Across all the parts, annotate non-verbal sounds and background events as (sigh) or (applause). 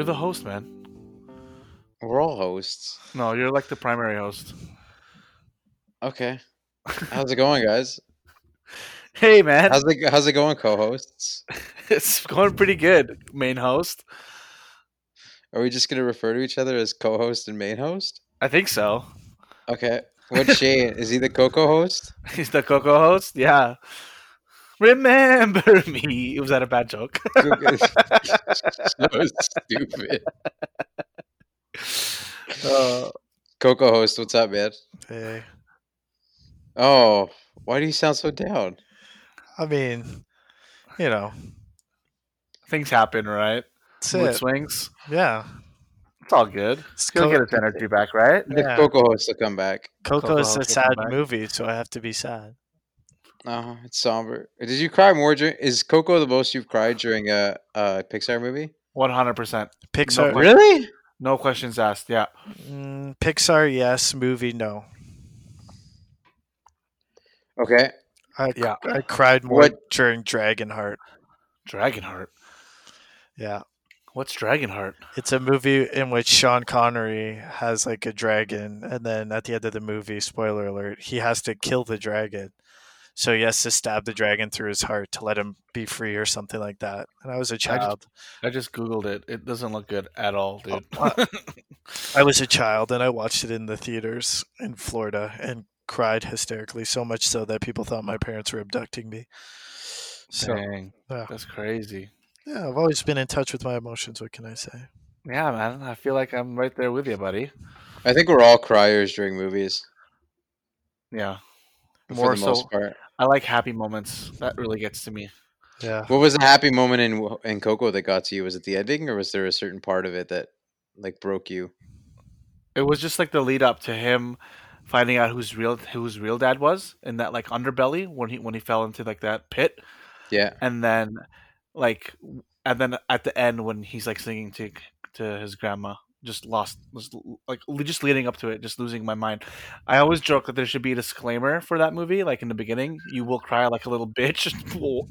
You're the host, man. We're all hosts. No, you're like the primary host. Okay. How's it going, guys? (laughs) Hey, man. How's it How's it going, co-hosts? (laughs) it's going pretty good, main host. Are we just gonna refer to each other as co-host and main host? I think so. Okay. What's Shane? Is he the Coco host? (laughs) He's the Coco host. Yeah. Remember me. Was that a bad joke? (laughs) so stupid. Uh, Coco host, what's up, man? Hey, Oh, why do you sound so down? I mean, you know, things happen, right? that's Mood it. swings. Yeah, It's all good. It's He'll Co- get his energy back, right? The Yeah. Coco host will come back. Coco Coco is a sad movie, so I have to be sad. Oh, it's somber. Did you cry more during? Is Coco the most you've cried during a, a Pixar movie? One hundred percent. Pixar, No, Really? No questions asked. Yeah. mm, Pixar, yes. Movie, no. Okay. I, Yeah. I cried more What- during Dragonheart. Dragonheart. Yeah, What's Dragonheart? it's a movie in which Sean Connery has like a dragon, and then at the end of the movie, spoiler alert, he has to kill the dragon. So he has to stab the dragon through his heart to let him be free or something like that. And I was a child. I just googled it. It doesn't look good at all, dude. Uh, (laughs) I was a child and I watched it in the theaters in Florida and cried hysterically, so much so that people thought my parents were abducting me. So, Dang, yeah. that's crazy. yeah, I've always been in touch with my emotions. What can I say? Yeah, man. I feel like I'm right there with you, buddy. I think we're all criers during movies. Yeah. For More the so, most part. I like happy moments. That really gets to me. Yeah. What was the happy moment in in Coco that got to you? Was it the ending, or was there a certain part of it that like broke you? It was just like the lead up to him finding out whose real whose real dad was in that like underbelly when he when he fell into like that pit, Yeah. and then like and then at the end when he's like singing to to his grandma just lost was like just leading up to it just losing my mind. I always joke that there should be a disclaimer for that movie like in the beginning you will cry like a little bitch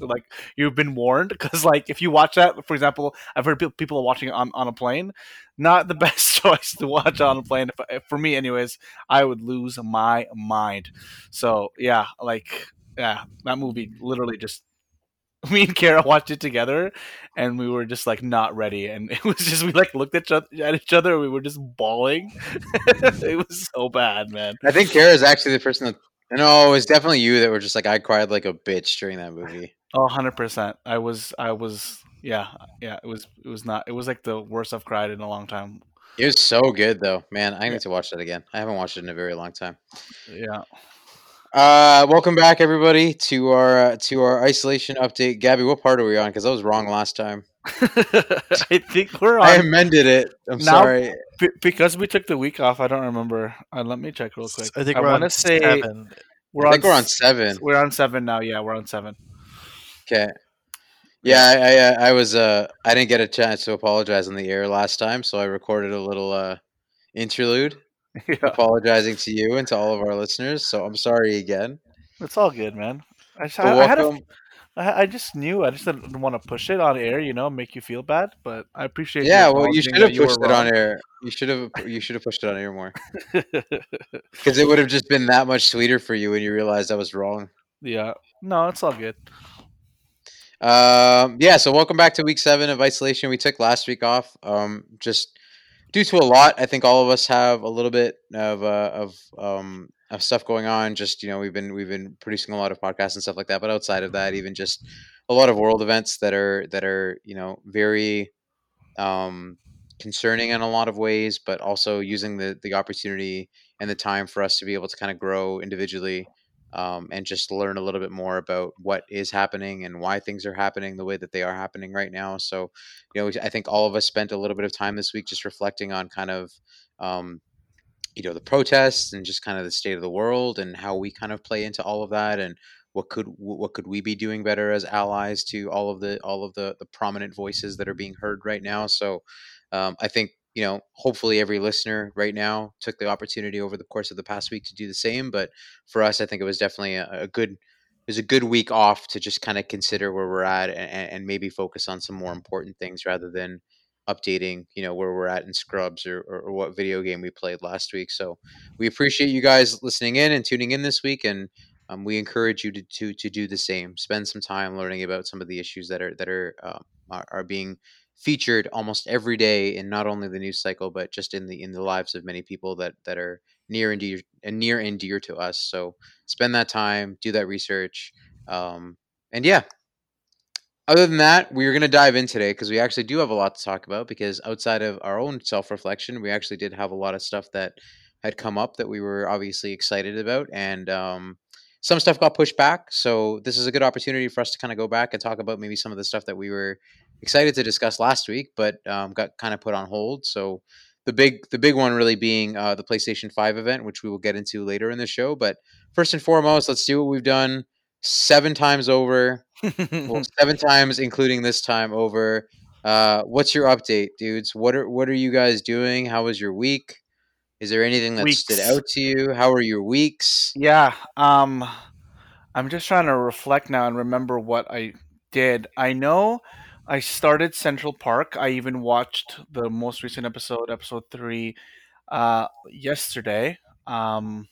(laughs) like you've been warned because like if you watch that for example i've heard pe- people are watching it on, on a plane. Not the (laughs) best (laughs) choice to watch on a plane if- for me anyways i would lose my mind. So yeah like yeah that movie literally just (laughs) me and Kara watched it together, and we were just like not ready, and (laughs) it was just we like looked at each other, at each other, and we were just bawling. (laughs) it was so bad, man. I think Kara is actually the person that. No, it was definitely you that were just like I cried like a bitch during that movie. Oh, 100 percent. I was, I was, yeah, yeah. It was, it was not. It was like the worst I've cried in a long time. It was so good though, man. I need to watch that again. I haven't watched it in a very long time. Yeah. Uh, welcome back everybody to our uh, to our isolation update. Gabby, what part are we on? Because I was wrong last time. (laughs) I think we're on. I on amended it. I'm Now- sorry. be- because we took the week off. I don't remember. Uh, let me check real quick. I think I we're want on to say seven. we're I think we're on s- seven. We're on seven now. Yeah, we're on seven. Okay. Yeah, I, I uh, I was uh I didn't get a chance to apologize on the air last time, so I recorded a little uh interlude (laughs) yeah, apologizing to you and to all of our listeners. So I'm sorry again. it's all good, man. I, just, I, I had a welcome. I, I just knew. I just didn't want to push it on air, you know, make you feel bad. But I appreciate. Yeah, well, you should have pushed it on air. You should have you should have pushed it on air more (laughs) because it would have just been that much sweeter for you when you realized I was wrong. yeah, no, it's all good. Um, yeah, so welcome back to week seven of isolation. We took last week off, um, just due to a lot. I think all of us have a little bit of uh, of um, of stuff going on. Just you know, we've been we've been producing a lot of podcasts and stuff like that. But outside of that, even just a lot of world events that are that are you know very um, concerning in a lot of ways, but also using the the opportunity and the time for us to be able to kind of grow individually um, and just learn a little bit more about what is happening and why things are happening the way that they are happening right now. So, you know, I think all of us spent a little bit of time this week just reflecting on kind of, um, you know, the protests and just kind of the state of the world and how we kind of play into all of that and what could what could we be doing better as allies to all of the all of the the prominent voices that are being heard right now. So, um, I think you know, hopefully every listener right now took the opportunity over the course of the past week to do the same. But for us, I think it was definitely a, a good it was a good week off to just kind of consider where we're at and, and maybe focus on some more important things rather than updating, you know, where we're at in Scrubs or, or, or, what video game we played last week. So we appreciate you guys listening in and tuning in this week, and um, we encourage you to, to to do the same. Spend some time learning about some of the issues that are that are um, are, are being featured almost every day in not only the news cycle but just in the in the lives of many people that that are near and dear and near and dear to us. So spend that time, do that research, um, and yeah, other than that, we're going to dive in today because we actually do have a lot to talk about. Because outside of our own self reflection, we actually did have a lot of stuff that had come up that we were obviously excited about, and um, some stuff got pushed back. So this is a good opportunity for us to kind of go back and talk about maybe some of the stuff that we were excited to discuss last week, but um, got kind of put on hold. So the big the big one really being uh, the PlayStation Five event, which we will get into later in the show. But first and foremost, let's do what we've done seven times over. well, (laughs) seven times, including this time over. Uh, what's your update, dudes? What are what are you guys doing? How was your week? Is there anything that weeks. stood out to you? How were your weeks? Yeah, um, I'm just trying to reflect now and remember what I did. I know I started Central Park. I even watched the most recent episode, episode three, uh, yesterday. Um,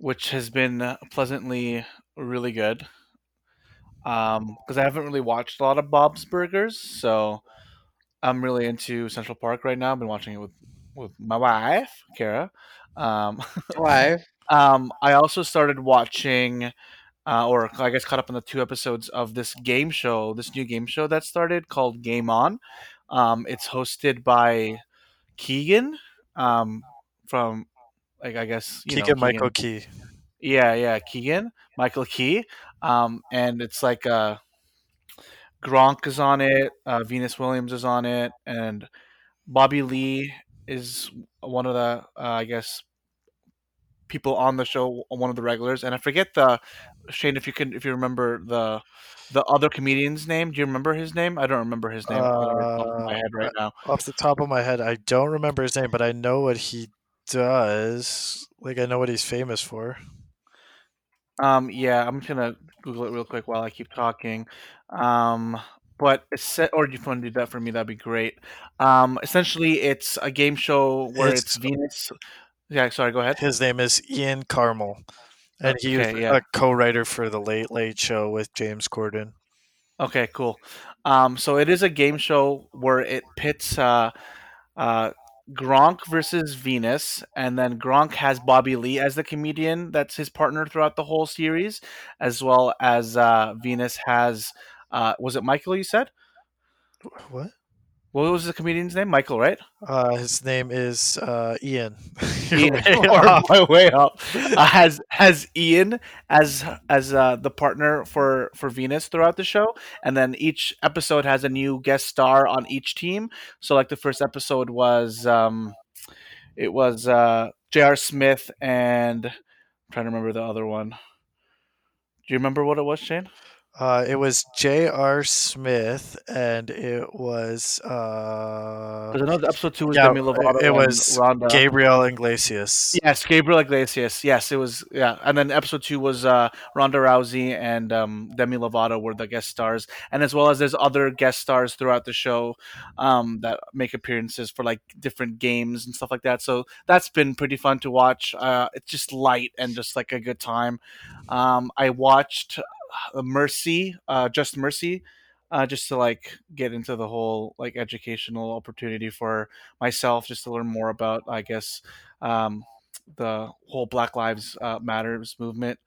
which has been pleasantly really good. Um, because I haven't really watched a lot of Bob's Burgers, so I'm really into Central Park right now. I've been watching it with with my wife, Kara. Um, wife. (laughs) um, I also started watching, uh, or I guess caught up on the two episodes of this game show, this new game show that started called Game On. Um, it's hosted by Keegan um, from like I guess you Keegan know, Michael Key. Yeah, yeah, Keegan Michael Key. Um, and it's like uh, Gronk is on it, uh, Venus Williams is on it, and Bobby Lee is one of the uh, I guess people on the show, one of the regulars, and I forget the Shane if you can if you remember the the other comedian's name. Do you remember his name? I don't remember his name uh, off my head right now. Off the top of my head, I don't remember his name, but I know what he does. Like I know what he's famous for. Um, yeah, I'm just gonna Google it real quick while I keep talking. Um, but or if you want to do that for me, that'd be great. Um, essentially, it's a game show where it's, it's Venus. Yeah, sorry. Go ahead. His name is Ian Karmel, and he's okay, yeah. a co-writer for the Late Late Show with James Corden. Okay, cool. Um, so it is a game show where it pits uh, uh, Gronk versus Venus, and then Gronk has Bobby Lee as the comedian that's his partner throughout the whole series, as well as uh, Venus has uh, was it Michael you said? What? What was the comedian's name? Michael, right? Uh, his name is uh, Ian. (laughs) Ian, (laughs) my way up. Uh, has has Ian as as uh, the partner for for Venus throughout the show, and then each episode has a new guest star on each team. So, like the first episode was, um, it was uh, J.R. Smith and I'm trying to remember the other one. Do you remember what it was, Shane? Uh, it was J.R. Smith, and it was. Uh, I know episode two was yeah, Demi Lovato. It was Ronda. Gabriel Iglesias. Yes, Gabriel Iglesias. Yes, it was. Yeah, and then episode two was uh, Ronda Rousey and um, Demi Lovato were the guest stars, and as well as there's other guest stars throughout the show um, that make appearances for like different games and stuff like that. So that's been pretty fun to watch. Uh, it's just light and just like a good time. Um, I watched Mercy, uh, Just Mercy, uh, just to like get into the whole like educational opportunity for myself, just to learn more about, I guess, um, the whole Black Lives uh, Matters movement,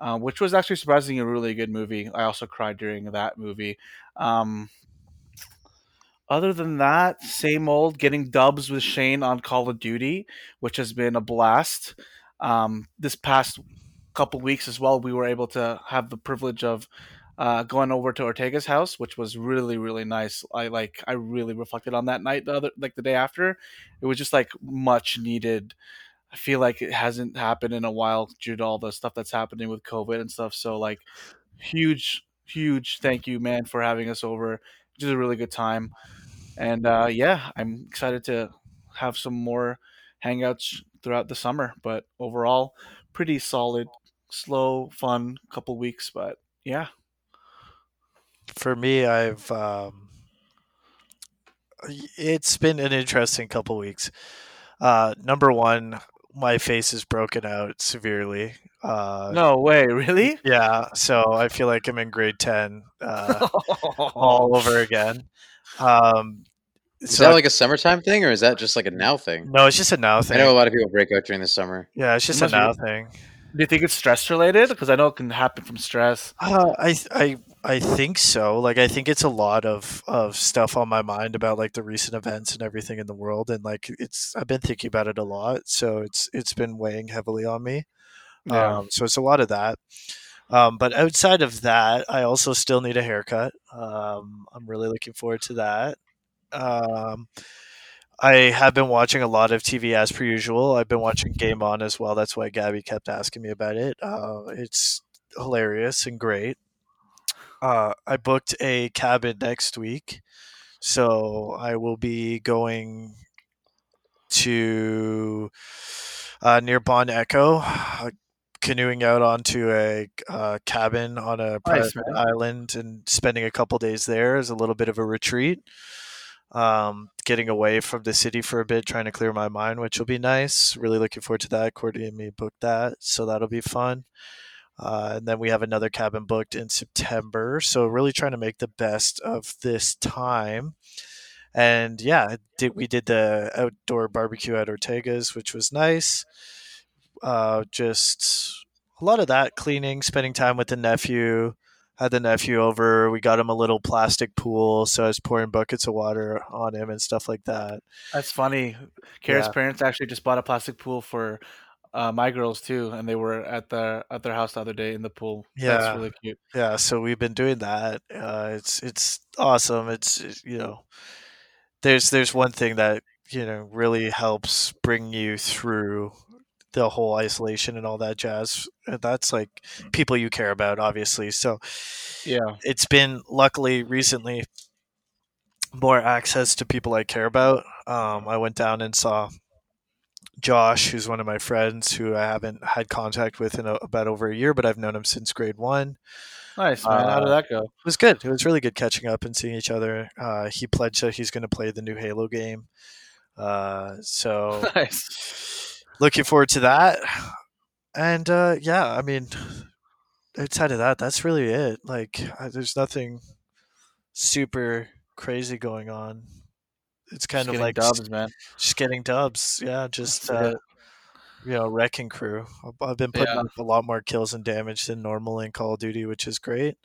uh, which was actually surprisingly a really good movie. I also cried during that movie. Um, other than that, same old getting dubs with Shane on Call of Duty, which has been a blast. Um, this past couple weeks as well, we were able to have the privilege of uh, going over to Ortega's house, which was really really nice. I like I really reflected on that night the other like the day after. It was just like much needed. I feel like it hasn't happened in a while due to all the stuff that's happening with COVID and stuff. So like huge huge thank you man for having us over. It was a really good time. And uh, yeah, I'm excited to have some more hangouts throughout the summer. But overall, pretty solid slow, fun couple weeks, but yeah. For me, I've um, it's been an interesting couple weeks. Uh, number one, my face is broken out severely. Uh, No way, really? (laughs) Yeah, so I feel like I'm in grade ten uh, (laughs) all over again. Um, Is so that like a summertime thing, or is that just like a now thing? no, it's just a now thing. I know a lot of people break out during the summer. Yeah, it's just a must be- now thing. Do you think it's stress related? Because I know it can happen from stress. Uh, I I I think so. Like I think it's a lot of of stuff on my mind about like the recent events and everything in the world, and like it's I've been thinking about it a lot. So it's it's been weighing heavily on me. Yeah. Um, so it's a lot of that. Um, but outside of that, I also still need a haircut. Um, I'm really looking forward to that. Um, I have been watching a lot of TV as per usual. I've been watching Game On as well. That's why Gabby kept asking me about it. Uh, it's hilarious and great. Uh, I booked a cabin next week, so I will be going to uh, near Bon Echo, uh, canoeing out onto a uh, cabin on a private man. island and spending a couple days there as a little bit of a retreat. Um, getting away from the city for a bit, trying to clear my mind, which will be nice. Really looking forward to that. Courtney and me booked that, so that'll be fun. Uh, and then we have another cabin booked in September. So really trying to make the best of this time. And yeah, did we did the outdoor barbecue at Ortega's, which was nice. Uh, just a lot of that cleaning, spending time with the nephew. Had the nephew over. We got him a little plastic pool, so I was pouring buckets of water on him and stuff like that. That's funny. Kara's Yeah. parents actually just bought a plastic pool for uh, my girls too, and they were at their at their house the other day in the pool. Yeah. That's really cute. yeah so we've been doing that uh, it's it's awesome it's it's, you know there's there's one thing that you know really helps bring you through the whole isolation and all that jazz. That's like people you care about obviously so Yeah. it's been luckily recently more access to people I care about. Um, I went down and saw Josh, who's one of my friends who I haven't had contact with in a, about over a year, but I've known him since grade one. Nice man. How did Uh, that go? It was good. It was really good catching up and seeing each other. Uh, he pledged that he's going to play the new Halo game. Uh, so (laughs) Nice. Looking forward to that. And uh, yeah, I mean, outside of that, that's really it. Like, I, there's nothing super crazy going on. It's kind Just of getting like dubs, man. just getting dubs. Yeah, just uh, you know, wrecking crew. I've- been putting Yeah. up a lot more kills and damage than normal in Call of Duty, which is great.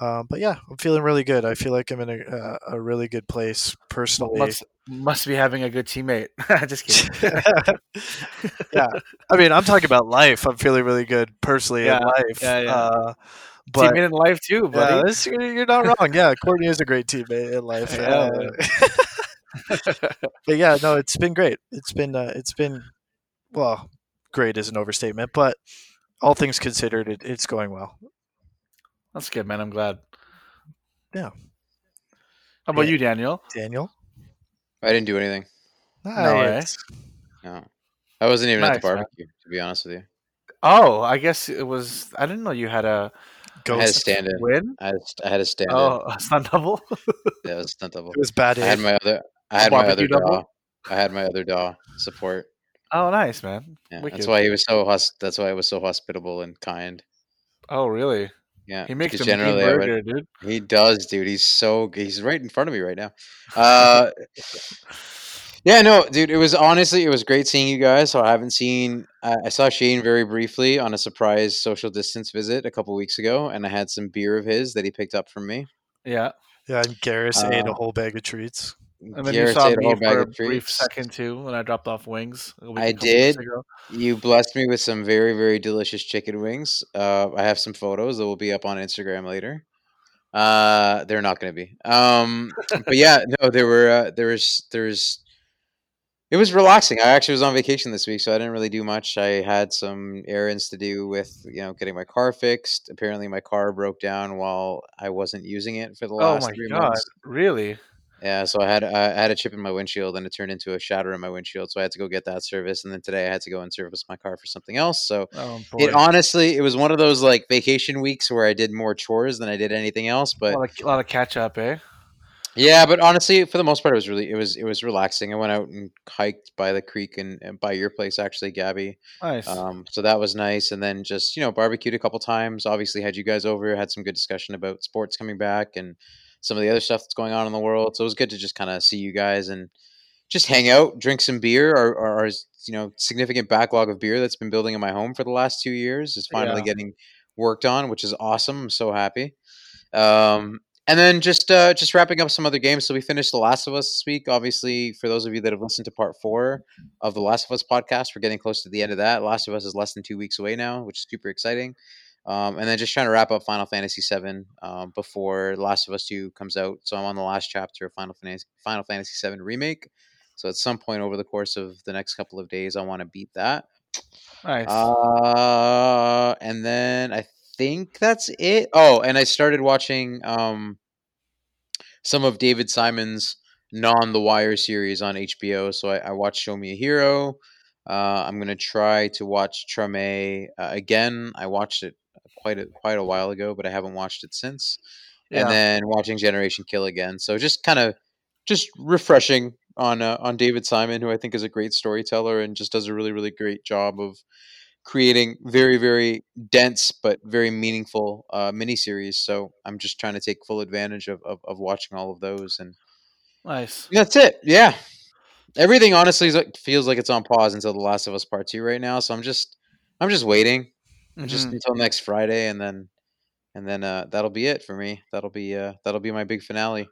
Um, but yeah, I'm feeling really good. I feel like I'm in a, uh, a really good place personally. Must be having a good teammate. (laughs) just kidding. (laughs) yeah, I mean, I'm talking about life. I'm feeling really good personally Yeah, in life. yeah, yeah. Uh, but teammate in life too, yeah, buddy. this- you're you're not wrong. Yeah, Courtney is a great teammate in (laughs) life. Yeah, Uh, but yeah, no, it's been great. It's been uh, it's been well, great is an overstatement, but all things considered, it, it's going well. That's good, man. I'm glad. Yeah. How about Yeah. you, Daniel? Daniel, I didn't do anything. nice. No, I wasn't even at Nice, the man. barbecue. To be honest with you, Oh, I guess it was. I didn't know you had a I had to Ghost. stand in. win. I had, I had to stand Oh, (laughs) a stunt double. in. Yeah, it was stunt double. It was bad. I had my other. I had my other barbecue double? daw. I had my other daw support. oh, nice, man. Yeah, that's why he was so. Hos- that's why he was so hospitable and kind. Oh, really? Yeah, He makes a because mean generally I would- burger, dude. He does, dude. He's so he's right in front of me right now. Uh, yeah, no, dude. It was honestly, it was great seeing you guys. So I haven't seen. I I saw Shane very briefly on a surprise social distance visit a couple weeks ago, and I had some beer of his that he picked up from me. Yeah, Yeah, and Garrus ate a Uh, whole bag of treats. And then Garrett you saw me for a brief second too when I dropped off wings. I a couple weeks did. You blessed me with some very, very delicious chicken wings. Uh, I have some photos that will be up on Instagram later. Uh, they're not going to be. Um, but yeah, (laughs) no, there were uh, there was there's. It was relaxing. I actually was on vacation this week, so I didn't really do much. I had some errands to do with you know getting my car fixed. Apparently, my car broke down while I wasn't using it for the Oh last my three god! months. Really? Yeah, so I had I had a chip in my windshield and it turned into a shatter in my windshield, so I had to go get that service. And then today I had to go and service my car for something else. So Oh it honestly it was one of those like vacation weeks where I did more chores than I did anything else. a But lot of, a lot of catch up, eh? yeah, but honestly, for the most part, it was really it was it was relaxing. I went out and hiked by the creek and, and by your place actually, Gabby. Nice. Um, so that was nice. And then just, you know, barbecued a couple times. Obviously had you guys over, had some good discussion about sports coming back and some of the other stuff that's going on in the world. So it was good to just kind of see you guys and just hang out, drink some beer. Our, our, our, you know, significant backlog of beer that's been building in my home for the last two years is finally Yeah. getting worked on, which is awesome. I'm so happy. Um, and then just uh, just wrapping up some other games. So we finished The Last of Us this week. Obviously, for those of you that have listened to part four of the Last of Us podcast, we're getting close to the end of that. Last of Us is less than two weeks away now, which is super exciting. Um, and then just trying to wrap up Final Fantasy VII um, before Last of Us Two comes out. So I'm on the last chapter of Final Fantasy Final Fantasy VII remake. So at some point over the course of the next couple of days, I want to beat that. nice. Uh, and then I think that's it. Oh, and I started watching um some of David Simon's non The Wire series on HBO. So I, I watched Show Me a Hero. Uh, I'm gonna try to watch Treme uh, again. I watched it quite a, quite a while ago, but I haven't watched it since. yeah. And then watching Generation Kill again. So just kind of just refreshing on uh, on David Simon, who I think is a great storyteller and just does a really really great job of creating very very dense but very meaningful uh, miniseries. So I'm just trying to take full advantage of, of, of watching all of those, and nice. that's it. Yeah, everything honestly feels like it's on pause until The Last of Us Part Two right now. So I'm just I'm just waiting, just Mhm. until next Friday, and then and then uh, that'll be it for me. That'll be uh, that'll be my big finale.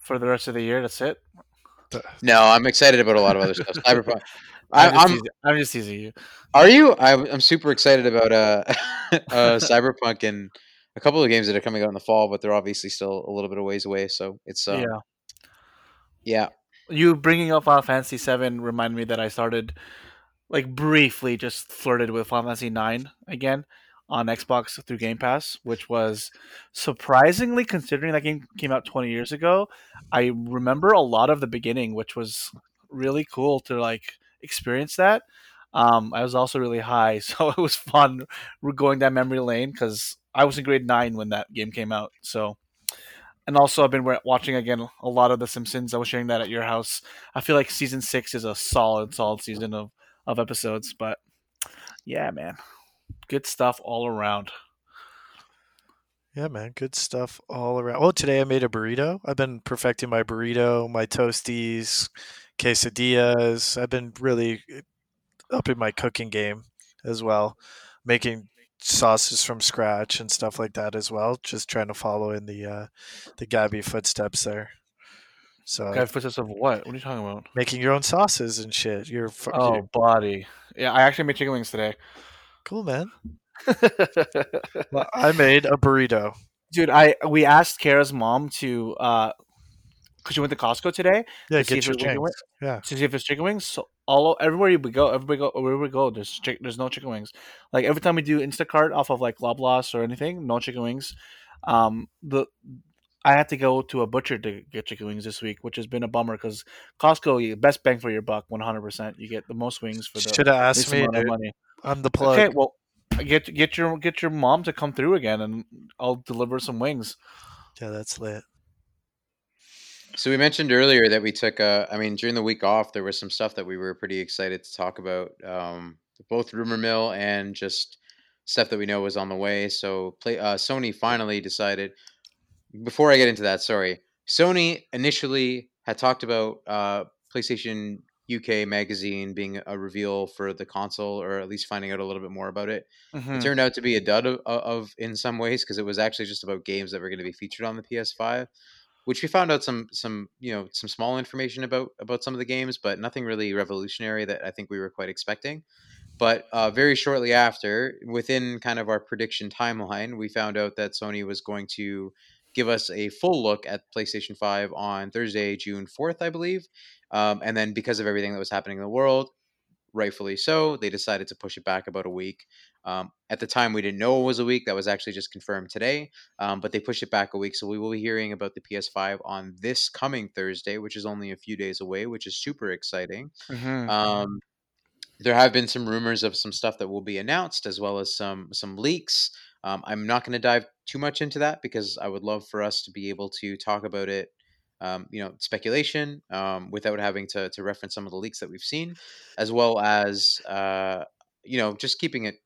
For the rest of the year, that's it. No, I'm excited about a lot of other stuff. (laughs) Cyberpunk. I, I'm, just I'm. I'm just teasing you. Are you? I'm, I'm super excited about uh, (laughs) uh, Cyberpunk and a couple of games that are coming out in the fall, but they're obviously still a little bit of ways away. So it's uh, yeah. yeah. yeah. You bringing up Final Fantasy VII reminded me that I started, like, briefly just flirted with Final Fantasy IX again on Xbox through Game Pass, which was surprisingly, considering that game came out 20 years ago, I remember a lot of the beginning, which was really cool to, like, experience that. Um, I was also really high, (laughs) so it was fun going down memory lane because I was in grade nine when that game came out. So, and also I've been watching again a lot of The Simpsons. I was sharing that at your house. I feel like season six is a solid, solid season of of episodes. But yeah, man, good stuff all around. Yeah, man, good stuff all around. Oh, today I made a burrito. I've been perfecting my burrito, my toasties, quesadillas. I've been really upping my cooking game as well, making sauces from scratch and stuff like that as well. Just trying to follow in the uh, the Gabby footsteps there. So Guy footsteps of what? What are you talking about? making your own sauces and shit. You're, fu- Oh, you're body. Yeah, I actually made chicken wings today. cool, man. (laughs) Well, I made a burrito. Dude, I we asked Kara's mom to uh because she went to Costco today Yeah, To see get if your chicken wings. Yeah, to see if it's chicken wings. So all everywhere we go, everybody go wherever we go, there's chick, there's no chicken wings. Like every time we do Instacart off of like Loblaws or anything, no chicken wings. Um, the I had to go to a butcher to get chicken wings this week, which has been a bummer because Costco, you best bang for your buck, one hundred percent. You get the most wings for the should have asked least me. amount of dude. money. I'm the plug. Okay, well, get get your get your mom to come through again, and I'll deliver some wings. Yeah, that's lit. So we mentioned earlier that we took. Uh, I mean, during the week off, there was some stuff that we were pretty excited to talk about. Um, both rumor mill and just stuff that we know was on the way. So play. Uh, Sony finally decided. Before I get into that, sorry. Sony initially had talked about uh, PlayStation UK magazine being a reveal for the console, or at least finding out a little bit more about it. Mhm. It turned out to be a dud of, of in some ways because it was actually just about games that were going to be featured on the PS5, which we found out some some you know some small information about about some of the games, but nothing really revolutionary that I think we were quite expecting. But uh, very shortly after, within kind of our prediction timeline, we found out that Sony was going to give us a full look at PlayStation 5 on Thursday, June 4th, I believe. Um, and then because of everything that was happening in the world, rightfully so, they decided to push it back about a week. Um, at the time, we didn't know it was a week. That was actually just confirmed today, um, but they pushed it back a week. So we will be hearing about the PS5 on this coming Thursday, which is only a few days away, which is super exciting. Mhm. Um, there have been some rumors of some stuff that will be announced, as well as some some leaks. Um, I'm not going to dive too much into that because I would love for us to be able to talk about it, um, you know, speculation um, without having to to reference some of the leaks that we've seen, as well as uh, you know just keeping it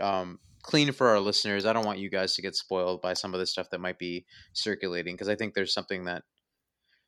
um, clean for our listeners. I don't want you guys to get spoiled by some of the stuff that might be circulating because I think there's something that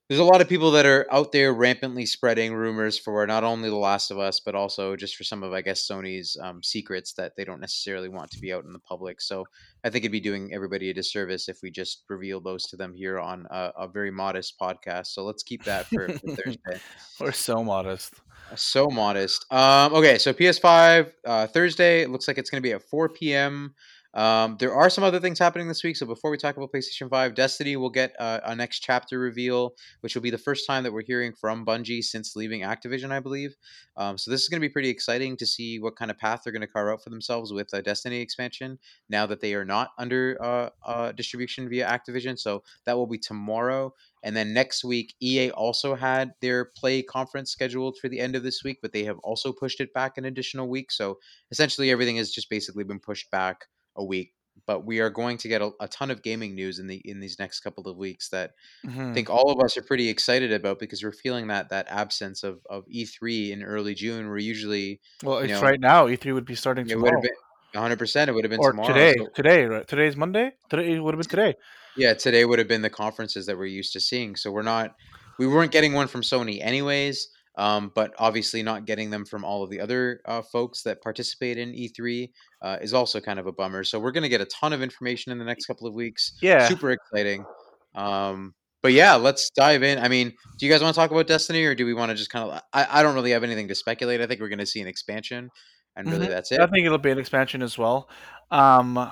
there's a lot of people that are out there rampantly spreading rumors for not only The Last of Us, but also just for some of, I guess, Sony's um, secrets that they don't necessarily want to be out in the public. So I think it'd be doing everybody a disservice if we just reveal those to them here on a, a very modest podcast. So let's keep that for, for (laughs) Thursday. We're so modest. So modest. Um, okay, so PS5 uh, Thursday. It looks like it's going to be at 4 p.m. Um, there are some other things happening this week. So before we talk about PlayStation 5, Destiny will get uh, a next chapter reveal, which will be the first time that we're hearing from Bungie since leaving Activision, I believe. Um, so this is going to be pretty exciting to see what kind of path they're going to carve out for themselves with a Destiny expansion now that they are not under uh, uh, distribution via Activision. So that will be tomorrow. And then next week, EA also had their play conference scheduled for the end of this week, but they have also pushed it back an additional week. So essentially, everything has just basically been pushed back a week. But we are going to get a, a ton of gaming news in the in these next couple of weeks that I Mhm. think all of us are pretty excited about because we're feeling that that absence of, of E3 in early June. We're usually Well, it's know, right now. E3 would be starting it would tomorrow. have been 100. percent It would have been or tomorrow. today. So- Today, right? Today's Monday. Today it would have been today. Yeah, today would have been the conferences that we're used to seeing. So we're not, we weren't getting one from Sony anyways. Um, but obviously, not getting them from all of the other uh, folks that participate in E3 uh, is also kind of a bummer. So we're going to get a ton of information in the next couple of weeks. Yeah. Super exciting. Um, but yeah, let's dive in. I mean, do you guys want to talk about Destiny, or do we want to just kind of? I, I don't really have anything to speculate. I think we're going to see an expansion, and really Mhm. that's it. I think it'll be an expansion as well. Um,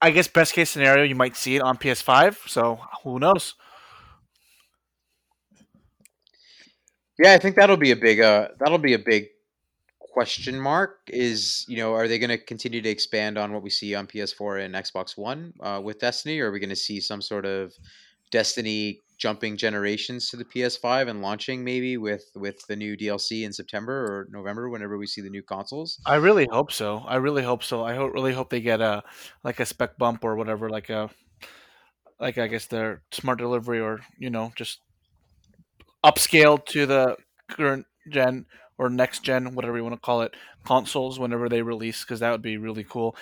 I guess best case scenario, you might see it on PS5. So who knows? Yeah, I think that'll be a big uh that'll be a big question mark is, you know, are they going to continue to expand on what we see on PS4 and Xbox One uh, with Destiny or are we going to see some sort of Destiny jumping generations to the PS5 and launching maybe with with the new DLC in September or November whenever we see the new consoles? I really hope so. I really hope so. I hope, really hope they get a like a spec bump or whatever, like a like I guess their smart delivery or you know just upscale to the current gen or next gen, whatever you want to call it, consoles whenever they release, because that would be really cool.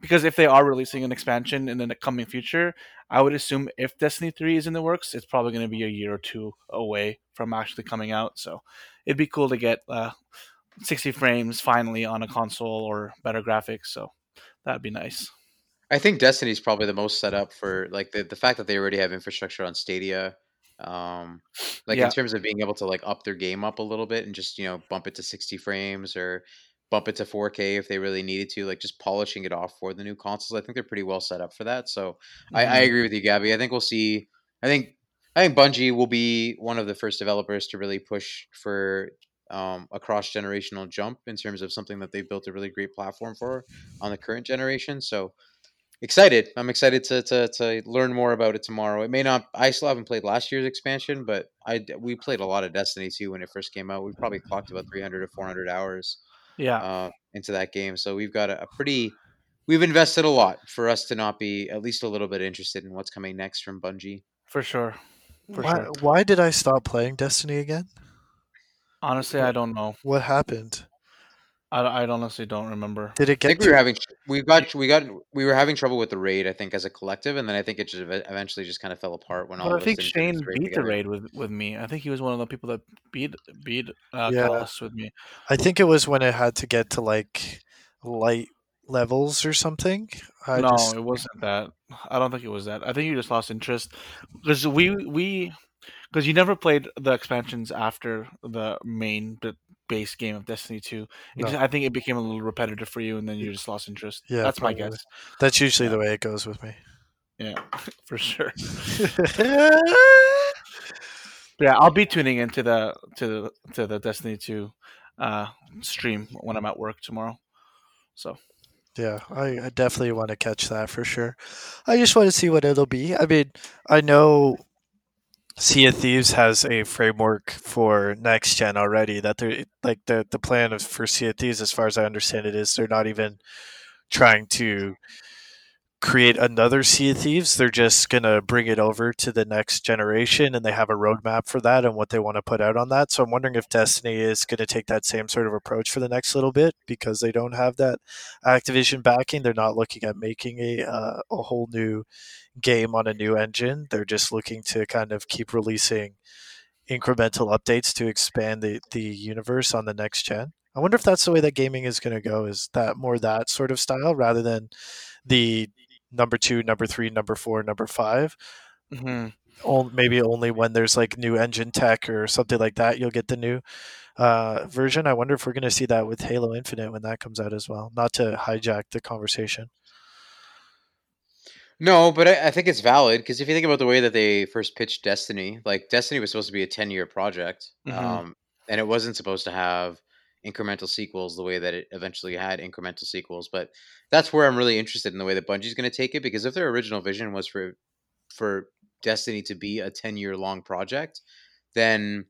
Because if they are releasing an expansion in the coming future, I would assume if Destiny 3 is in the works, it's probably going to be a year or two away from actually coming out. So it'd be cool to get uh, 60 frames finally on a console or better graphics. So that'd be nice. I think Destiny's probably the most set up for like the, the fact that they already have infrastructure on Stadia. Um, like Yeah. in terms of being able to like up their game up a little bit and just you know bump it to 60 frames or bump it to 4K if they really needed to, like just polishing it off for the new consoles. I think they're pretty well set up for that. So I, I Mhm. agree with you, Gabby. I think we'll see. I think I think Bungie will be one of the first developers to really push for um, a cross generational jump in terms of something that they've built a really great platform for on the current generation. So excited. I'm excited to, to to learn more about it tomorrow. It may not. I still haven't played last year's expansion, but I d- we played a lot of Destiny 2 when it first came out. We probably clocked about 300 to 400 hours Yeah. uh, into that game. So we've got a, a pretty. We've invested a lot for us to not be at least a little bit interested in what's coming next from Bungie. For sure. For Why, sure. why did I stop playing Destiny again? Honestly, I don't know. What happened? I, I honestly don't remember. Did it I get think we to were having we got we got we were having trouble with the raid. I think as a collective, and then I think it just eventually just kind of fell apart when all But of I think us didn't do Shane this beat the raid with, with me. I think he was one of the people that beat beat uh, Yeah. Calus with me. I think it was when it had to get to like light levels or something. I no, just it wasn't that. I don't think it was that. I think you just lost interest because we we because you never played the expansions after the main b- base game of Destiny Two. It No. just, I think it became a little repetitive for you, and then you just lost interest. Yeah, that's my guess. that's usually Yeah. the way it goes with me. Yeah, (laughs) for sure. (laughs) Yeah, I'll be tuning into the to the to the Destiny Two uh, stream when I'm at work tomorrow. So Yeah, I, I definitely want to catch that for sure. I just want to see what it'll be. I mean, I know Sea of Thieves has a framework for next gen already. That they're like the the plan of for Sea of Thieves, as far as I understand it, is they're not even trying to create another Sea of Thieves. They're just gonna bring it over to the next generation, and they have a roadmap for that and what they want to put out on that. So I'm wondering if Destiny is gonna take that same sort of approach for the next little bit because they don't have that Activision backing. They're not looking at making a uh, a whole new game on a new engine. They're just looking to kind of keep releasing incremental updates to expand the the universe on the next gen. I wonder if that's the way that gaming is going to go. Is that more that sort of style rather than the number two, number three, number four, number five? mhm. On- maybe only when there's like new engine tech or something like that, you'll get the new uh, version. I wonder if we're going to see that with Halo Infinite when that comes out as well. Not to hijack the conversation. No, but I, I think it's valid because if you think about the way that they first pitched Destiny, like Destiny was supposed to be a ten-year project, Mhm. um, and it wasn't supposed to have incremental sequels the way that it eventually had incremental sequels. But that's where I'm really interested in the way that Bungie's going to take it because if their original vision was for for Destiny to be a ten-year long project, then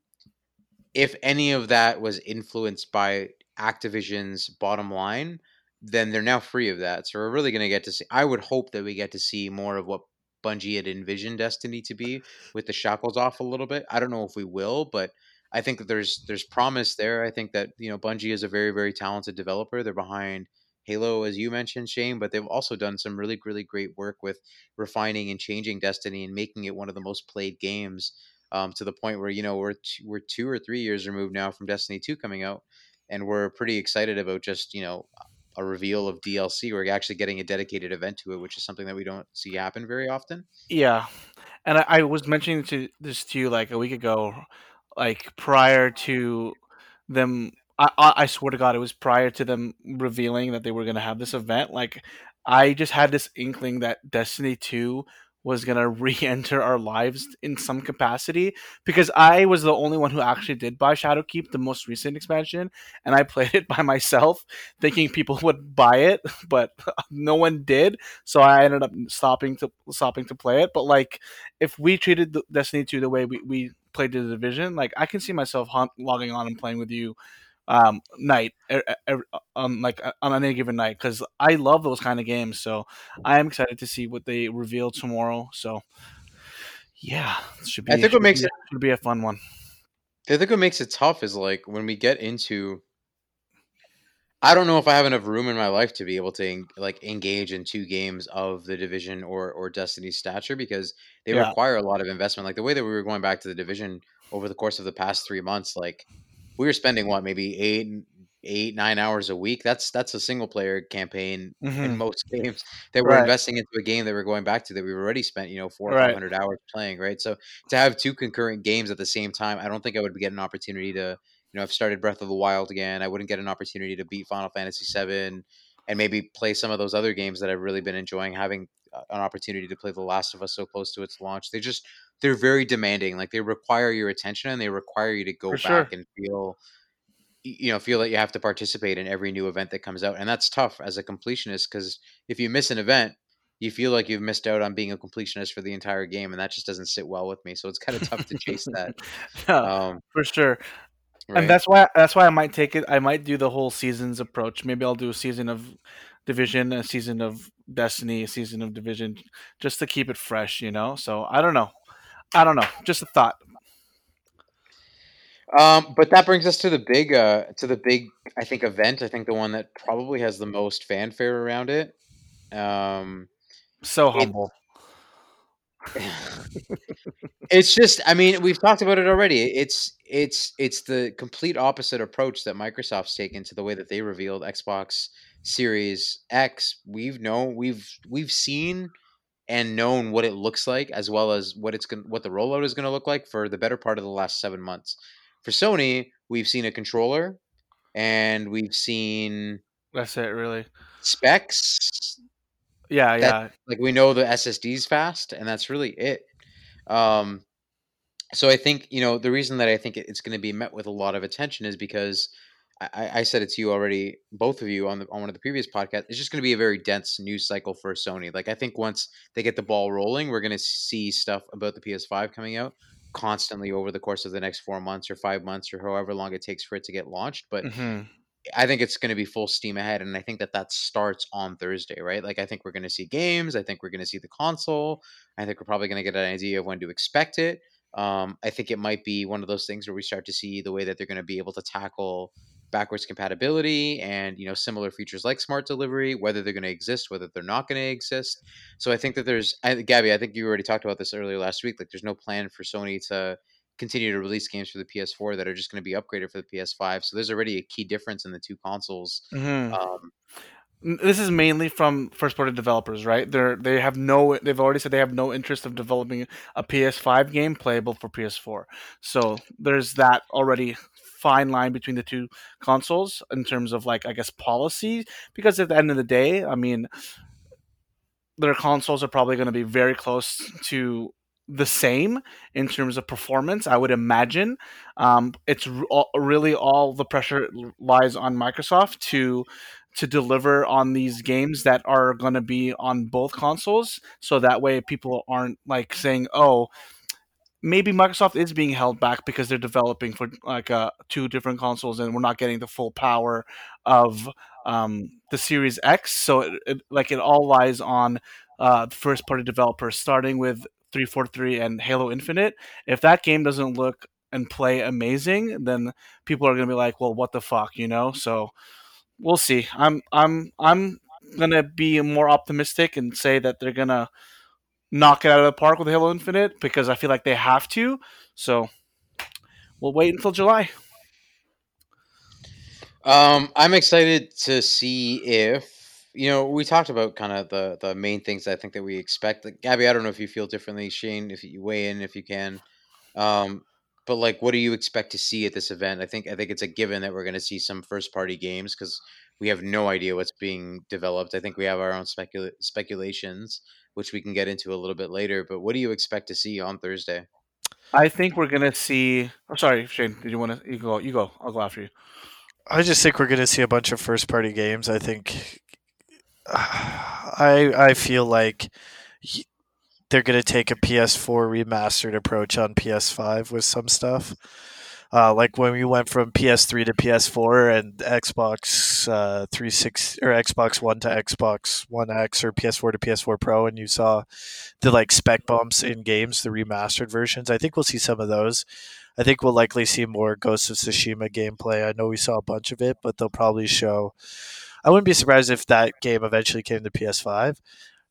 if any of that was influenced by Activision's bottom line, then they're now free of that. So we're really going to get to see. I would hope that we get to see more of what Bungie had envisioned Destiny to be, with the shackles off a little bit. I don't know if we will, but I think that there's there's promise there. I think that you know Bungie is a very very talented developer. They're behind Halo, as you mentioned, Shane, but they've also done some really really great work with refining and changing Destiny and making it one of the most played games. Um, to the point where you know we're t- we're two or three years removed now from Destiny two coming out, and we're pretty excited about just you know a reveal of DLC. We're actually getting a dedicated event to it, which is something that we don't see happen very often. Yeah, and I, I was mentioning to this to you like a week ago, like prior to them. I, I swear to God, it was prior to them revealing that they were gonna have this event. Like, I just had this inkling that Destiny Two was gonna (laughs) re-enter our lives in some capacity because I was the only one who actually did buy Shadowkeep, the most recent expansion, and I played it (laughs) by myself, thinking people would buy it, (laughs) but no one did so I ended up stopping to stopping to play it. But like, if we treated Destiny two the way we, we played to the division, like I can see myself hunt, logging on and playing with you, um, night, er, er, um, like uh, on any given night because I love those kind of games. So I am excited to see what they reveal tomorrow. So yeah, it should be. I think what makes be, it- should be a fun one. I think what makes it tough is like when we get into. I don't know if I have enough room in my life to be able to en- like engage in two games of the division or or Destiny's stature because they Yeah. require a lot of investment. Like the way that we were going back to the division over the course of the past three months, like we were spending what maybe eight eight nine hours a week. That's that's a single player campaign in Mhm. most (laughs) games that we're Right. investing into a game that we're going back to that we've already spent you know four or Right. five hundred hours playing. Right, so to have two concurrent games at the same time, I don't think I would get an opportunity to you know, I've started Breath of the Wild again. I wouldn't get an opportunity to beat Final Fantasy VII and maybe play some of those other games that I've really been enjoying. Having an opportunity to play The Last of Us so close to its launch, they just they're very demanding. Like they require your attention and they require you to go For back sure. and feel you know feel that you have to participate in every new event that comes out and that's tough as a completionist because if you miss an event you feel like you've missed out on being a completionist for the entire game and that just doesn't sit well with me so it's kind of tough to chase that (laughs) Yeah, um for sure. Right? And that's why that's why I might take it. I might do the whole seasons approach. Maybe I'll do a season of Division, a season of Destiny, a season of Division, just to keep it fresh. You know. So I don't know. I don't know. Just a thought. Um, but that brings us to the big, uh, to the big, I think event. I think the one that probably has the most fanfare around it. Um, So It- humble. (laughs) it's just, I mean, we've talked about it already. It's, it's, it's the complete opposite approach that Microsoft's taken to the way that they revealed Xbox Series X. We've known, we've, we've seen and known what it looks like, as well as what it's going, what the rollout is going to look like for the better part of the last seven months. For Sony, we've seen a controller, and we've seen That's it, really. specs. Yeah, That- yeah. Like we know the SSD's fast, and that's really it. Um, so I think you know the reason that I think it's going to be met with a lot of attention is because I, I said it to you already, both of you on the on one of the previous podcasts. It's just going to be a very dense news cycle for Sony. Like I think once they get the ball rolling, we're going to see stuff about the PS5 coming out constantly over the course of the next four months or five months or however long it takes for it to get launched. But hmm I think it's going to be full steam ahead, and I think that that starts on Thursday, right? Like I think we're going to see games. I think we're going to see the console. I think we're probably going to get an idea of when to expect it. Um, I think it might be one of those things where we start to see the way that they're going to be able to tackle backwards compatibility and you know similar features like smart delivery whether they're going to exist whether they're not going to exist so i think that there's I, gabby i think you already talked about this earlier last week like there's no plan for sony to continue to release games for the ps4 that are just going to be upgraded for the ps5 so there's already a key difference in the two consoles hmm um, This is mainly from first party developers, right? They're they have no. They've already said they have no interest of developing a PS5 game playable for PS4. So there's that already fine line between the two consoles in terms of like I guess policy. Because at the end of the day, I mean, their consoles are probably going to be very close to the same in terms of performance. I would imagine um, it's r- all, really all the pressure lies on Microsoft to to deliver on these games that are going to be on both consoles, so that way people aren't like saying, "Oh, maybe Microsoft is being held back because they're developing for like uh, two different consoles and we're not getting the full power of um, the Series X. So it, it, like it all lies on uh, first party developers, starting with 343 and Halo Infinite. If that game doesn't look and play amazing, then people are gonna be like, "Well, what the fuck," you know? So we'll see. I'm I'm I'm gonna be more optimistic and say that they're gonna knock it out of the park with Halo Infinite because I feel like they have to. So we'll wait until July. um, i'm excited to see if you know we talked about kind of the the main things i think that we expect like, gabby i don't know if you feel differently shane if you weigh in if you can um but like what do you expect to see at this event i think i think it's a given that we're going to see some first party games because we have no idea what's being developed i think we have our own specula- speculations which we can get into a little bit later but what do you expect to see on thursday I think we're gonna see. Oh, sorry, Shane. Did you want to? You go. You go. I'll go after you. I just think we're going to see a bunch of first party games. I think I I feel like they're going to take a PS4 remastered approach on PS5 with some stuff. Uh, like when we went from PS3 to PS4 and Xbox uh, 360 or Xbox One to Xbox One X or PS4 to PS4 Pro, and you saw the like spec bumps in games, the remastered versions. I think we'll see some of those. I think we'll likely see more Ghost of Tsushima gameplay. I know we saw a bunch of it, but they'll probably show. I wouldn't be surprised if that game eventually came to PS5.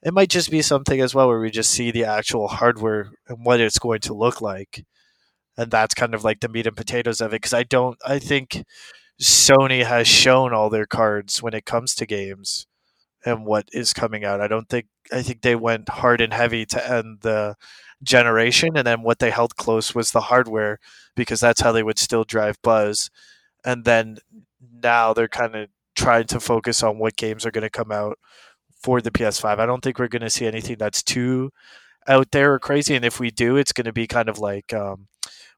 It might just be something as well where we just see the actual hardware and what it's going to look like. And that's kind of like the meat and potatoes of it. Because I don't, I think Sony has shown all their cards when it comes to games and what is coming out. I don't think, I think they went hard and heavy to end the generation. And then what they held close was the hardware because that's how they would still drive buzz. And then now they're kind of trying to focus on what games are going to come out for the PS5. I don't think we're going to see anything that's too out there or crazy. And if we do, it's going to be kind of like, um,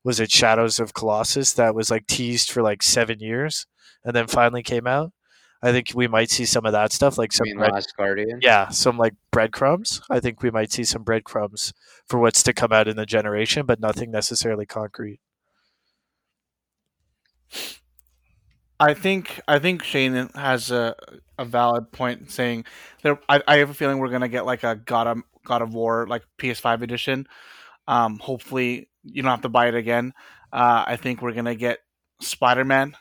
was it Shadows of Colossus that was like teased for like seven years and then finally came out? I think we might see some of that stuff, like some bread- last guardian yeah, some like breadcrumbs. I think we might see some breadcrumbs for what's to come out in the generation, but nothing necessarily concrete. I think I think Shane has a, a valid point saying there. I, I have a feeling we're gonna get like a God of God of War like PS5 edition. Um, hopefully you don't have to buy it again. Uh, I think we're gonna get Spider Man.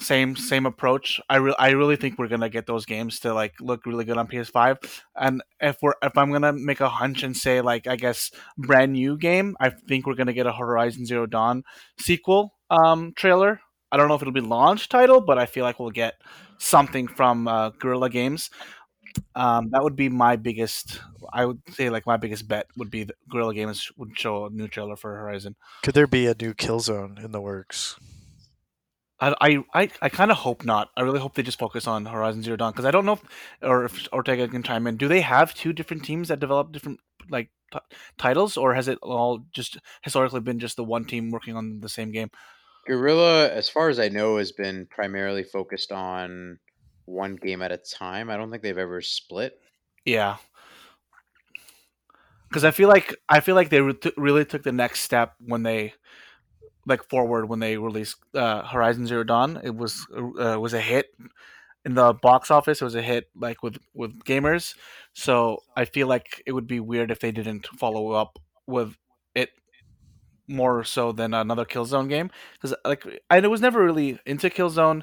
Same same approach. I re- I really think we're gonna get those games to like look really good on PS5. And if we're if I'm gonna make a hunch and say like I guess brand new game, I think we're gonna get a Horizon Zero Dawn sequel um, trailer. I don't know if it'll be launch title, but I feel like we'll get something from uh, Guerrilla Games. Um, that would be my biggest. I would say like my biggest bet would be that Guerrilla Games would show a new trailer for Horizon. Could there be a new Killzone in the works? I I, I, I kind of hope not. I really hope they just focus on Horizon Zero Dawn because I don't know if or if Ortega can chime in. Do they have two different teams that develop different like t- titles, or has it all just historically been just the one team working on the same game? Guerrilla, as far as I know, has been primarily focused on one game at a time. I don't think they've ever split. Yeah, because I feel like I feel like they re- t- really took the next step when they like forward when they released uh, Horizon Zero Dawn. It was uh, was a hit in the box office. It was a hit like with with gamers. So I feel like it would be weird if they didn't follow up with it more so than another Killzone game because like I was never really into Killzone,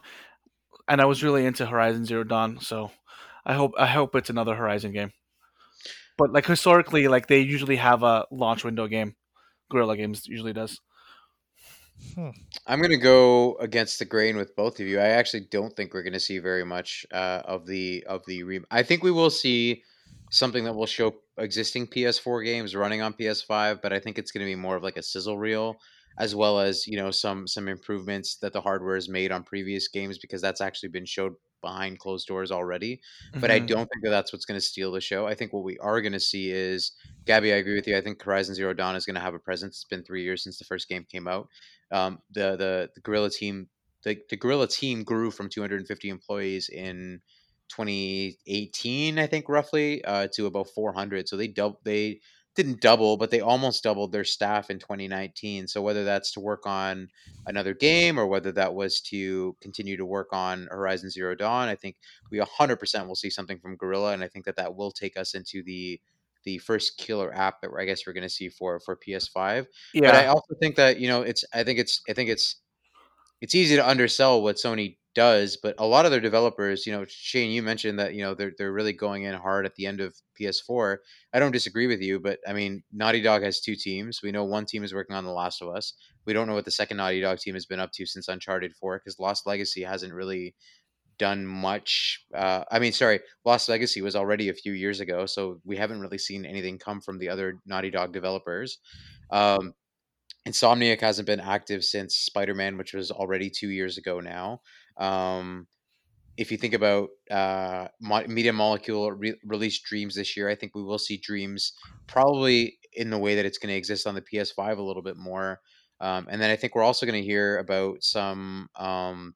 and I was really into Horizon Zero Dawn. So I hope I hope it's another Horizon game. But like historically, like they usually have a launch window game. Guerrilla Games usually does. Hmm. I'm going to go against the grain with both of you. I actually don't think we're going to see very much uh, of the of the. Re- I think we will see something that will show existing PS4 games running on PS5, but I think it's going to be more of like a sizzle reel, as well as you know some some improvements that the hardware has made on previous games because that's actually been showed behind closed doors already. But I Mhm. don't think that that's what's going to steal the show. I think what we are going to see is Gabby. I agree with you. I think Horizon Zero Dawn is going to have a presence. It's been three years since the first game came out. Um, the the the Guerrilla team the, the Guerrilla team grew from 250 employees in 2018, I think roughly, uh, to about 400. So they dub they didn't double, but they almost doubled their staff in 2019. So whether that's to work on another game or whether that was to continue to work on Horizon Zero Dawn, I think we 100% will see something from Guerrilla, and I think that that will take us into the the first killer app that I guess we're going to see for for PS5. Yeah. But I also think that you know it's I think it's I think it's it's easy to undersell what Sony does, but a lot of their developers, you know, Shane, you mentioned that you know they're they're really going in hard at the end of PS4. I don't disagree with you, but I mean, Naughty Dog has two teams. We know one team is working on The Last of Us. We don't know what the second Naughty Dog team has been up to since Uncharted 4 because Lost Legacy hasn't really done much. Uh, I mean, sorry, Lost Legacy was already a few years ago, so we haven't really seen anything come from the other Naughty Dog developers. Um, Insomniac hasn't been active since Spider Man, which was already two years ago now. Um, if you think about uh, Media Molecule re- released Dreams this year, I think we will see Dreams probably in the way that it's going to exist on the PS5 a little bit more. Um, and then I think we're also going to hear about some um,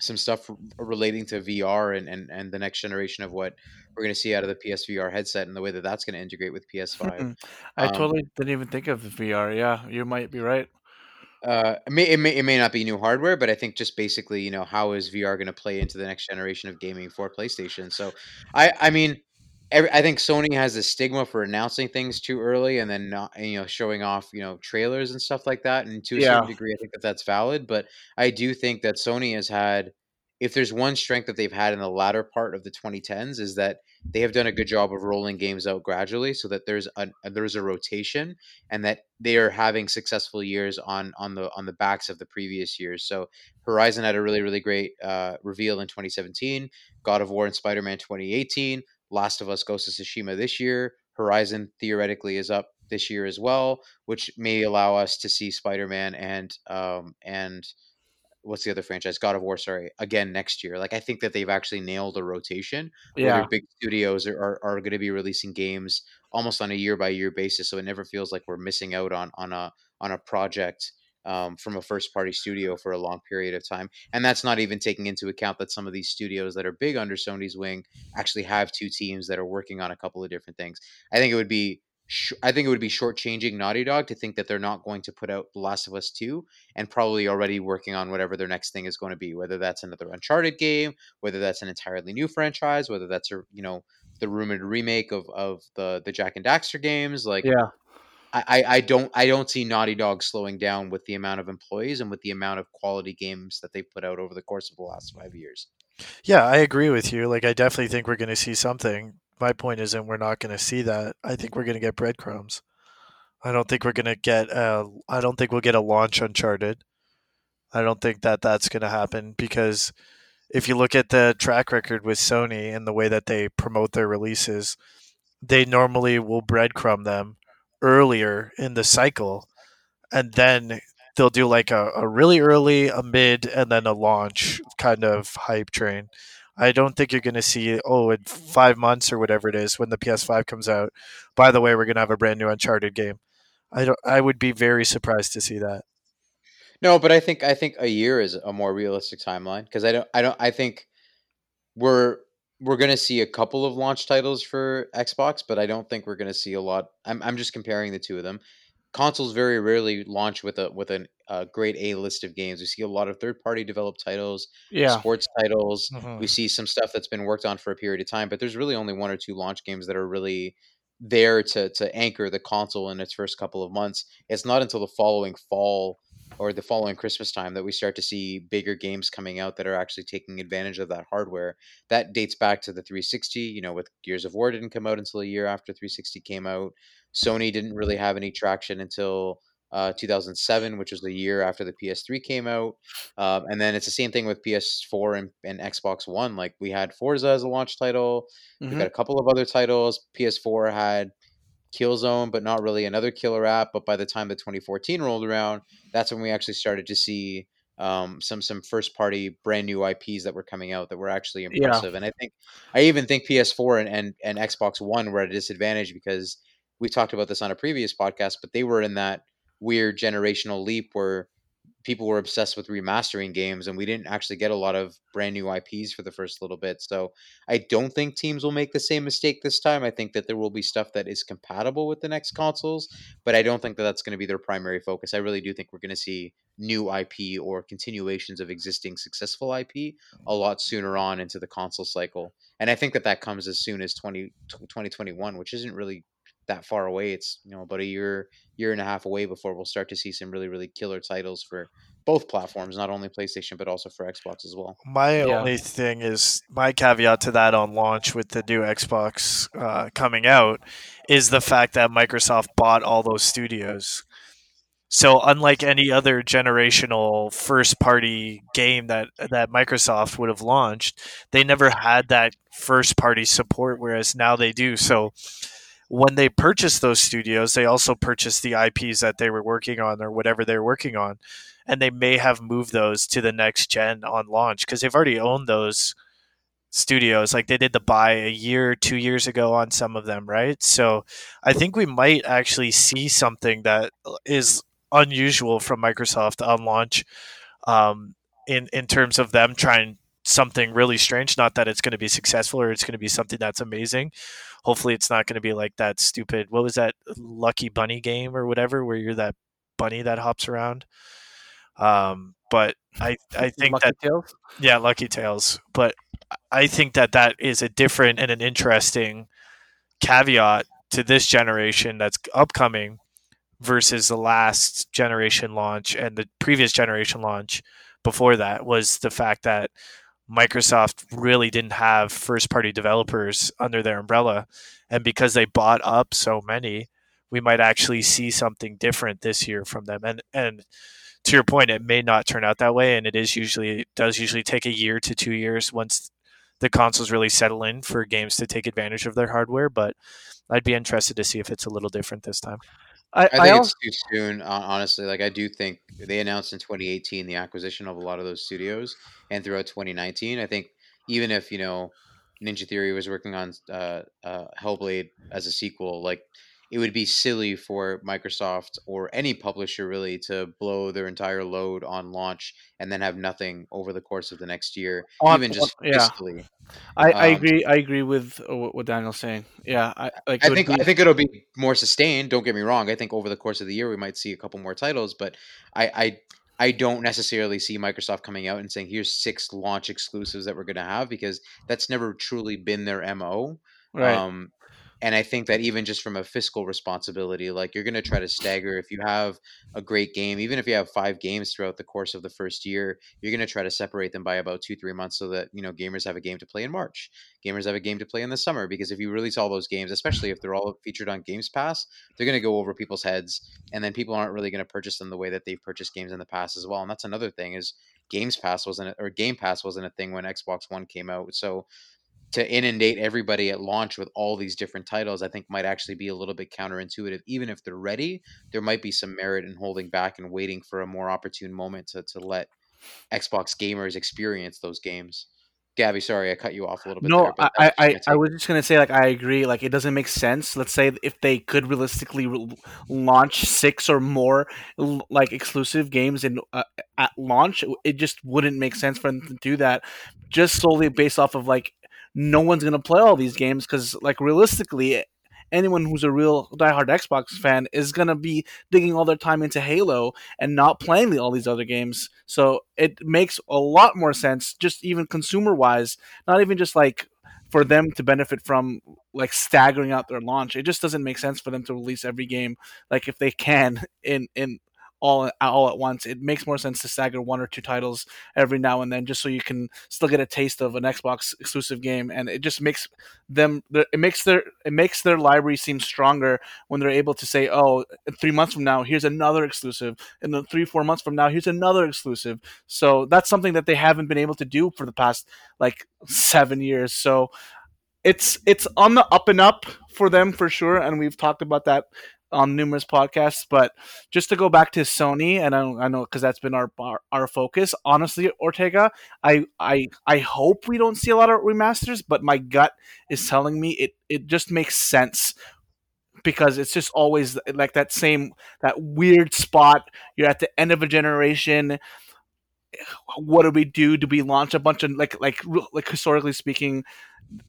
some stuff relating to VR and, and, and the next generation of what we're going to see out of the PSVR headset and the way that that's going to integrate with PS5. I Um, totally didn't even think of the VR. Yeah, you might be right. Uh, it may, it may it may not be new hardware, but I think just basically, you know, how is VR going to play into the next generation of gaming for PlayStation? So, I I mean, every, I think Sony has a stigma for announcing things too early and then not, you know, showing off, you know, trailers and stuff like that. And to a certain degree, I think that that's valid. But I do think that Sony has had, if there's one strength that they've had in the latter part of the 2010s, is that they have done a good job of rolling games out gradually, so that there's a there's a rotation and that they are having successful years on on the on the backs of the previous years. So Horizon had a really really great uh, reveal in 2017. God of War and Spider Man 2018. Last of Us Ghost of Tsushima this year. Horizon theoretically is up this year as well, which may allow us to see Spider Man and um, and what's the other franchise? God of War, sorry, again next year. Like I think that they've actually nailed a rotation where yeah, big studios are, are, are going to be releasing games almost on a year by year basis. So it never feels like we're missing out on on a on a project um, from a first party studio for a long period of time. And that's not even taking into account that some of these studios that are big under Sony's wing actually have two teams that are working on a couple of different things. I think it would be. I think it would be shortchanging Naughty Dog to think that they're not going to put out The Last of Us 2 and probably already working on whatever their next thing is going to be, whether that's another Uncharted game, whether that's an entirely new franchise, whether that's a you know the rumored remake of, of the the Jak and Daxter games. Like yeah, I, I don't I don't see Naughty Dog slowing down with the amount of employees and with the amount of quality games that they've put out over the course of the last five years. Yeah, I agree with you. Like, I definitely think we're going to see something. My point isn't we're not going to see that. I think we're going to get breadcrumbs. I don't think we're going to get. Uh, I don't think we'll get a launch Uncharted. I don't think that that's going to happen because if you look at the track record with Sony and the way that they promote their releases, they normally will breadcrumb them earlier in the cycle, and then they'll do like a, a really early, a mid, and then a launch kind of hype train. I don't think you're going to see, oh, in five months or whatever it is when the PS5 comes out. By the way, we're going to have a brand new Uncharted game. I don't. I would be very surprised to see that. No, but I think I think a year is a more realistic timeline because I don't I don't I think we're we're gonna see a couple of launch titles for Xbox, but I don't think we're gonna see a lot. I'm I'm just comparing the two of them. Consoles very rarely launch with a with a uh, great A list of games. We see a lot of third party developed titles, Yeah. sports titles. Mhm. We see some stuff that's been worked on for a period of time, but there's really only one or two launch games that are really there to to anchor the console in its first couple of months. It's not until the following fall or the following Christmas time that we start to see bigger games coming out that are actually taking advantage of that hardware. That dates back to the 360, you know, with Gears of War didn't come out until a year after 360 came out. Sony didn't really have any traction until uh, 2007, which was the year after the PS3 came out. Um, and then it's the same thing with PS4 and, and Xbox One. Like we had Forza as a launch title. We've Mhm. got a couple of other titles. PS4 had Killzone, but not really another killer app. But by the time the 2014 rolled around, that's when we actually started to see um, some some first party brand new IPs that were coming out that were actually Yeah. impressive. And I think I even think PS4 and, and and Xbox One were at a disadvantage because we talked about this on a previous podcast, but they were in that weird generational leap where people were obsessed with remastering games and we didn't actually get a lot of brand new IPs for the first little bit. So I don't think teams will make the same mistake this time. I think that there will be stuff that is compatible with the next consoles, but I don't think that that's going to be their primary focus. I really do think we're going to see new IP or continuations of existing successful IP a lot sooner on into the console cycle. And I think that that comes as soon as 20, 2021, which isn't really that far away. It's, you know, about a year, year and a half away before we'll start to see some really, really killer titles for both platforms, not only PlayStation, but also for Xbox as well. My Yeah. only thing is my caveat to that on launch with the new Xbox uh, coming out is the fact that Microsoft bought all those studios. So unlike any other generational first party game that that Microsoft would have launched, they never had that first party support whereas now they do. So when they purchased those studios, they also purchased the IPs that they were working on or whatever they're working on. And they may have moved those to the next gen on launch because they've already owned those studios. Like they did the buy a year, two years ago on some of them, right? So I think we might actually see something that is unusual from Microsoft on launch um, in, in terms of them trying something really strange. Not that it's going to be successful or it's going to be something that's amazing. Hopefully, it's not going to be like that stupid. What was that Lucky Bunny game or whatever, where you're that bunny that hops around? Um, but I I (laughs) think Lucky that Tales? yeah, Lucky Tales. But I think that that is a different and an interesting caveat to this generation that's upcoming versus the last generation launch and the previous generation launch before that was the fact that Microsoft really didn't have first party developers under their umbrella. And because they bought up so many, we might actually see something different this year from them. And and to your point, it may not turn out that way. And it is usually it does usually take a year to two years once the consoles really settle in for games to take advantage of their hardware. But I'd be interested to see if it's a little different this time. I, I I, think also, it's too soon, honestly. Like, I do think they announced in 2018 the acquisition of a lot of those studios, and throughout 2019, I think even if you know Ninja Theory was working on uh, uh, Hellblade as a sequel, like it would be silly for Microsoft or any publisher really to blow their entire load on launch and then have nothing over the course of the next year, On- even just yeah. fiscally. I, I um, agree. I agree with uh, what what Daniel's saying. Yeah, I like. I think be- I think it'll be more sustained. Don't get me wrong. I think over the course of the year we might see a couple more titles, but I I, I don't necessarily see Microsoft coming out and saying here's six launch exclusives that we're going to have because that's never truly been their mo. right. Um, and I think that even just from a fiscal responsibility, like you're going to try to stagger. If you have a great game, even if you have five games throughout the course of the first year, you're going to try to separate them by about two, three months so that, you know, gamers have a game to play in March. Gamers have a game to play in the summer because if you release all those games, especially if they're all featured on Games Pass, they're going to go over people's heads and then people aren't really going to purchase them the way that they've purchased games in the past as well. And that's another thing is Games Pass wasn't, or Game Pass wasn't a thing when Xbox One came out. So to inundate everybody at launch with all these different titles, I think might actually be a little bit counterintuitive. Even if they're ready, there might be some merit in holding back and waiting for a more opportune moment to, to let Xbox gamers experience those games. Gabby, sorry, I cut you off a little bit. No, there, but I, I, I, I was just gonna say like I agree. Like it doesn't make sense. Let's say if they could realistically re- launch six or more like exclusive games in uh, at launch, it just wouldn't make sense for them to do that. Just solely based off of like no one's gonna play all these games because like realistically. Anyone who's a real diehard Xbox fan is gonna be digging all their time into Halo and not playing all these other games. So it makes a lot more sense, just even consumer wise, not even just like for them to benefit from like staggering out their launch. It just doesn't make sense for them to release every game like if they can in in all all at once. It makes more sense to stagger one or two titles every now and then, just so you can still get a taste of an Xbox exclusive game, and it just makes them it makes their it makes their library seem stronger when they're able to say, oh, three months from now here's another exclusive, and then three four months from now here's another exclusive. So that's something that they haven't been able to do for the past like seven years. So it's it's on the up and up for them for sure, and we've talked about that on numerous podcasts. But just to go back to Sony, and I, I know because that's been our, our our focus. Honestly, Ortega, I I I hope we don't see a lot of remasters, but my gut is telling me it it just makes sense because it's just always like that same that weird spot. You're at the end of a generation. What do we do? Do we launch a bunch of like like like historically speaking?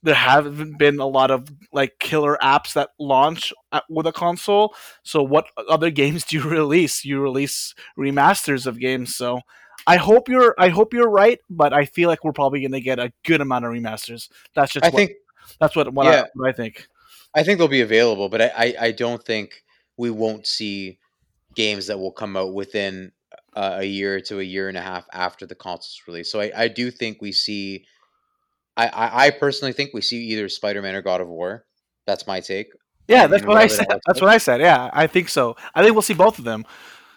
There haven't been a lot of like killer apps that launch with a console. So what other (laughs) games do you release? You release remasters of games. So I hope you're I hope you're right, but I feel like we're probably going to get a good amount of remasters. That's just I what, think that's what what, yeah. I, what I think. I think they'll be available, but I, I, I don't think we won't see games that will come out within uh, a year to a year and a half after the console's release. So I, I do think we see I, I, I personally think we see either Spider Man or God of War. That's my take. Yeah, that's what I said. That's what I said. Yeah, I think so. I think we'll see both of them.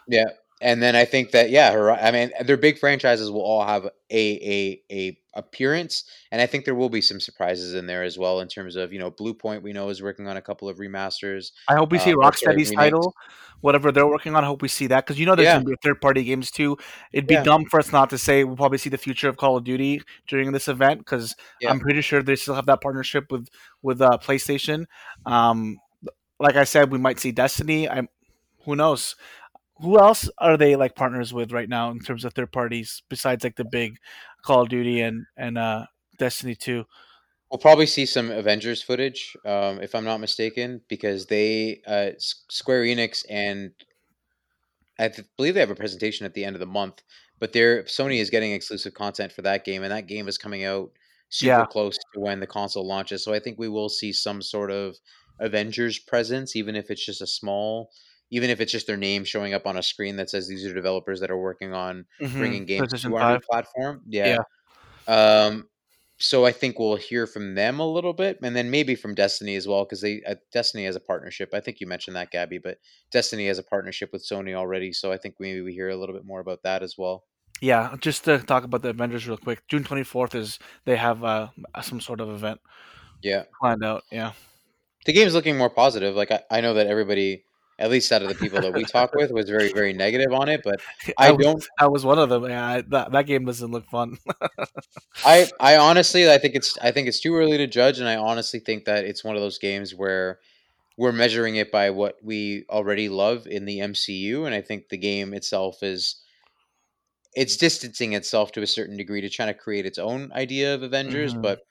Yeah, and then I think that yeah, I mean, their big franchises will all have a a a appearance, and I think there will be some surprises in there as well in terms of you know Bluepoint. We know is working on a couple of remasters. I hope we see uh, Rocksteady's title, whatever they're working on. I hope we see that because you know there's yeah. gonna be third party games too. It'd be yeah. dumb for us not to say we'll probably see the future of Call of Duty during this event because yeah. I'm pretty sure they still have that partnership with with uh, PlayStation. Um, like I said, we might see Destiny. I'm who knows who else are they like partners with right now in terms of third parties besides like the big Call of Duty and and uh, Destiny Two? We'll probably see some Avengers footage, um, if I'm not mistaken, because they uh, Square Enix and I believe they have a presentation at the end of the month. But their Sony is getting exclusive content for that game, and that game is coming out super yeah. close to when the console launches. So I think we will see some sort of Avengers presence, even if it's just a small even if it's just their name showing up on a screen that says these are developers that are working on mm-hmm. bringing games to our new platform. Yeah. yeah. Um, so I think we'll hear from them a little bit, and then maybe from Destiny as well, because they uh, Destiny has a partnership. I think you mentioned that, Gabby, but Destiny has a partnership with Sony already, so I think maybe we hear a little bit more about that as well. Yeah, just to talk about the Avengers real quick. June twenty fourth is they have uh, some sort of event. Yeah, planned out. Yeah, the game's looking more positive. Like I, I know that everybody at least out of the people that we talk with, was very, very negative on it. But (laughs) I, I don't. I was one of them. Yeah, I, that that game doesn't look fun. I (laughs) I honestly, I think it's I think it's too early to judge, and I honestly think that it's one of those games where we're measuring it by what we already love in the MCU, and I think the game itself is it's distancing itself to a certain degree to try to create its own idea of Avengers, mm-hmm. but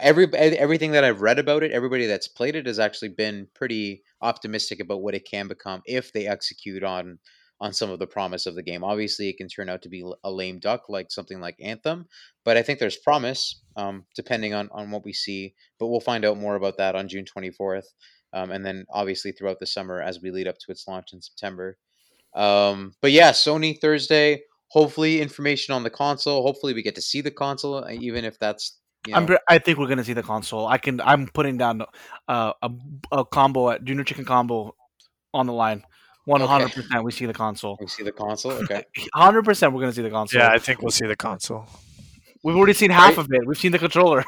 every everything that I've read about it, everybody that's played it has actually been pretty optimistic about what it can become if they execute on on some of the promise of the game. Obviously, it can turn out to be a lame duck like something like Anthem, but I think there's promise um, depending on on what we see. But we'll find out more about that on June 24th, um, and then obviously throughout the summer as we lead up to its launch in September. Um, but yeah, Sony Thursday. Hopefully, information on the console. Hopefully, we get to see the console, even if that's you know? I'm, I think we're gonna see the console. I can. I'm putting down uh, a a combo at Junior Chicken combo on the line. One hundred percent, we see the console. We see the console. (laughs) Okay, hundred percent, we're gonna see the console. Yeah, I think we'll see the console. We've already seen half of it. We've seen the controller.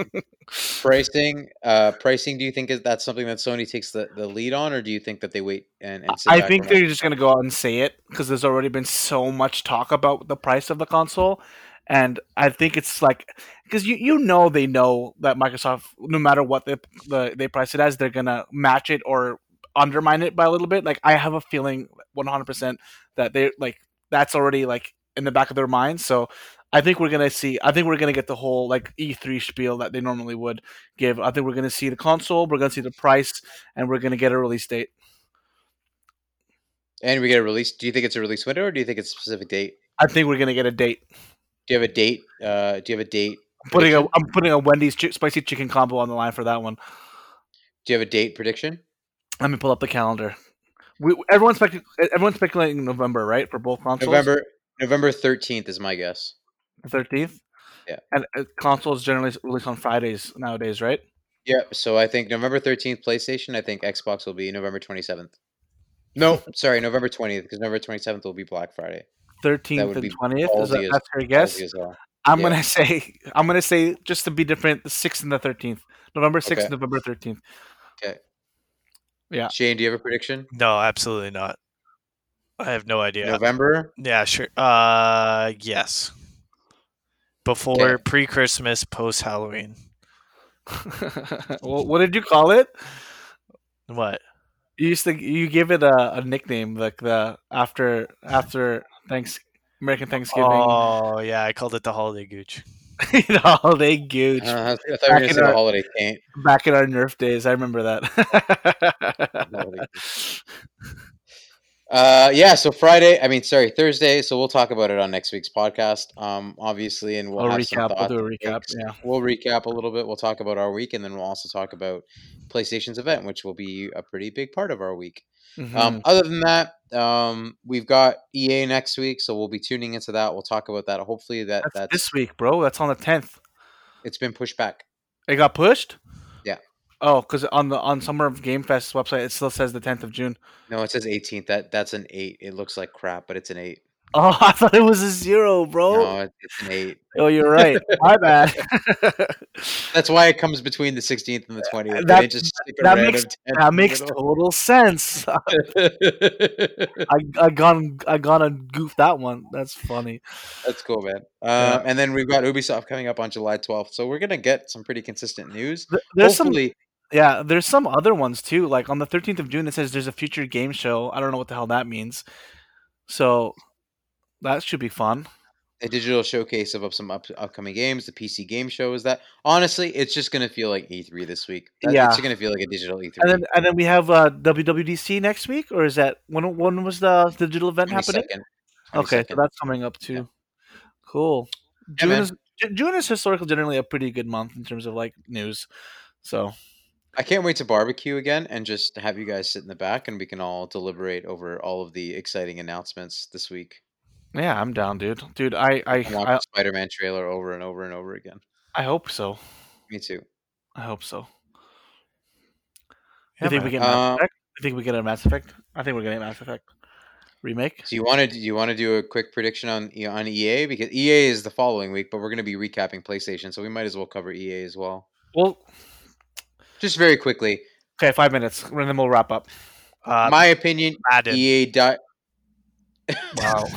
(laughs) pricing, uh, pricing. Do you think is that something that Sony takes the, the lead on, or do you think that they wait and? and I think they're just going to go out and say it because there's already been so much talk about the price of the console, and I think it's like because you you know they know that Microsoft, no matter what they the, they price it as, they're gonna match it or undermine it by a little bit. Like I have a feeling, one hundred percent, that they like that's already like in the back of their mind. So I think we're gonna see. I think we're gonna get the whole like E3 spiel that they normally would give. I think we're gonna see the console, we're gonna see the price, and we're gonna get a release date. And we get a release. Do you think it's a release window, or do you think it's a specific date? I think we're gonna get a date. Do you have a date? Uh, do you have a date? I'm putting a prediction? I'm putting a Wendy's chi- spicy chicken combo on the line for that one. Do you have a date prediction? Let me pull up the calendar. We, everyone's spec- everyone's speculating November, right, for both consoles. November November thirteenth is my guess. thirteenth. Yeah. and uh, consoles generally release on Fridays nowadays, right? Yeah, so I think November thirteenth PlayStation. I think Xbox will be November twenty seventh. No, sorry, November twentieth because November twenty seventh will be Black Friday. Thirteenth and twentieth. Is that, that's your guess? Ballsy. I'm yeah. gonna say I'm gonna say just to be different, the sixth and the thirteenth. November sixth, Okay. November thirteenth. Okay. Yeah. Shane, do you have a prediction? No, absolutely not. I have no idea. November. Yeah, sure. Uh, yes. Before Okay. pre-Christmas, post Halloween. (laughs) well, what did you call it? What? You used to you gave it a, a nickname like the after after Thanks American Thanksgiving Oh yeah, I called it the holiday gooch. (laughs) the holiday gooch. Uh, I thought you were Back going to in the holiday taint. Back in our Nerf days, I remember that. (laughs) Uh, yeah. So Friday. I mean, sorry, Thursday. So we'll talk about it on next week's podcast. Um, obviously, and we'll have recap. some We'll do a recap, yeah. We'll recap a little bit. We'll talk about our week, and then we'll also talk about PlayStation's event, which will be a pretty big part of our week. Mhm. Um, other than that, um, we've got EA next week, so we'll be tuning into that. We'll talk about that. Hopefully, that that's that's this week, bro. That's on the tenth. it's been pushed back. It got pushed. Oh, because on the on Summer of Game Fest website, it still says the tenth of June. No, it says 18th. That that's an eight. It looks like crap, but it's an eight. (laughs) Oh, I thought it was a zero, bro. No, it's an eight. (laughs) Oh, you're right. My bad. (laughs) That's why it comes between the 16th and the 20th. That- didn't just stick that makes that makes total sense. I I gone I gonna goof that one. That's funny. That's cool, man. Um, Yeah. And then we've got Ubisoft coming up on July 12th, so we're gonna get some pretty consistent news. Th- There's some Hopefully, yeah. There's some other ones too. Like on the 13th of June, it says there's a future game show. I don't know what the hell that means. So that should be fun. a digital showcase of some up, upcoming games. The PC game show is that. Honestly, it's just gonna feel like E3 this week. That- Yeah. it's gonna feel like a digital E3. And then and then we have uh, WWDC next week, or is that when when was the digital event happening? 22nd, Okay, so that's coming up too. Yeah. Cool. June is June is historically generally a pretty good month in terms of like news. So I can't wait to barbecue again and just have you guys sit in the back and we can all deliberate over all of the exciting announcements this week. yeah, I'm down, dude. Dude, I I I want I, the Spider-Man trailer over and over and over again. I hope so. Me too. I hope so. Yeah, you think man. we get Mass Uh, Effect? You think we get a Mass Effect? I think we're getting a Mass Effect remake. So you want to do you want to do a quick prediction on on EA because EA is the following week, but we're going to be recapping PlayStation, so we might as well cover EA as well. Well, Just very quickly, okay, five minutes, and then we'll wrap up. Uh, my opinion, Madden. EA di- Wow. (laughs)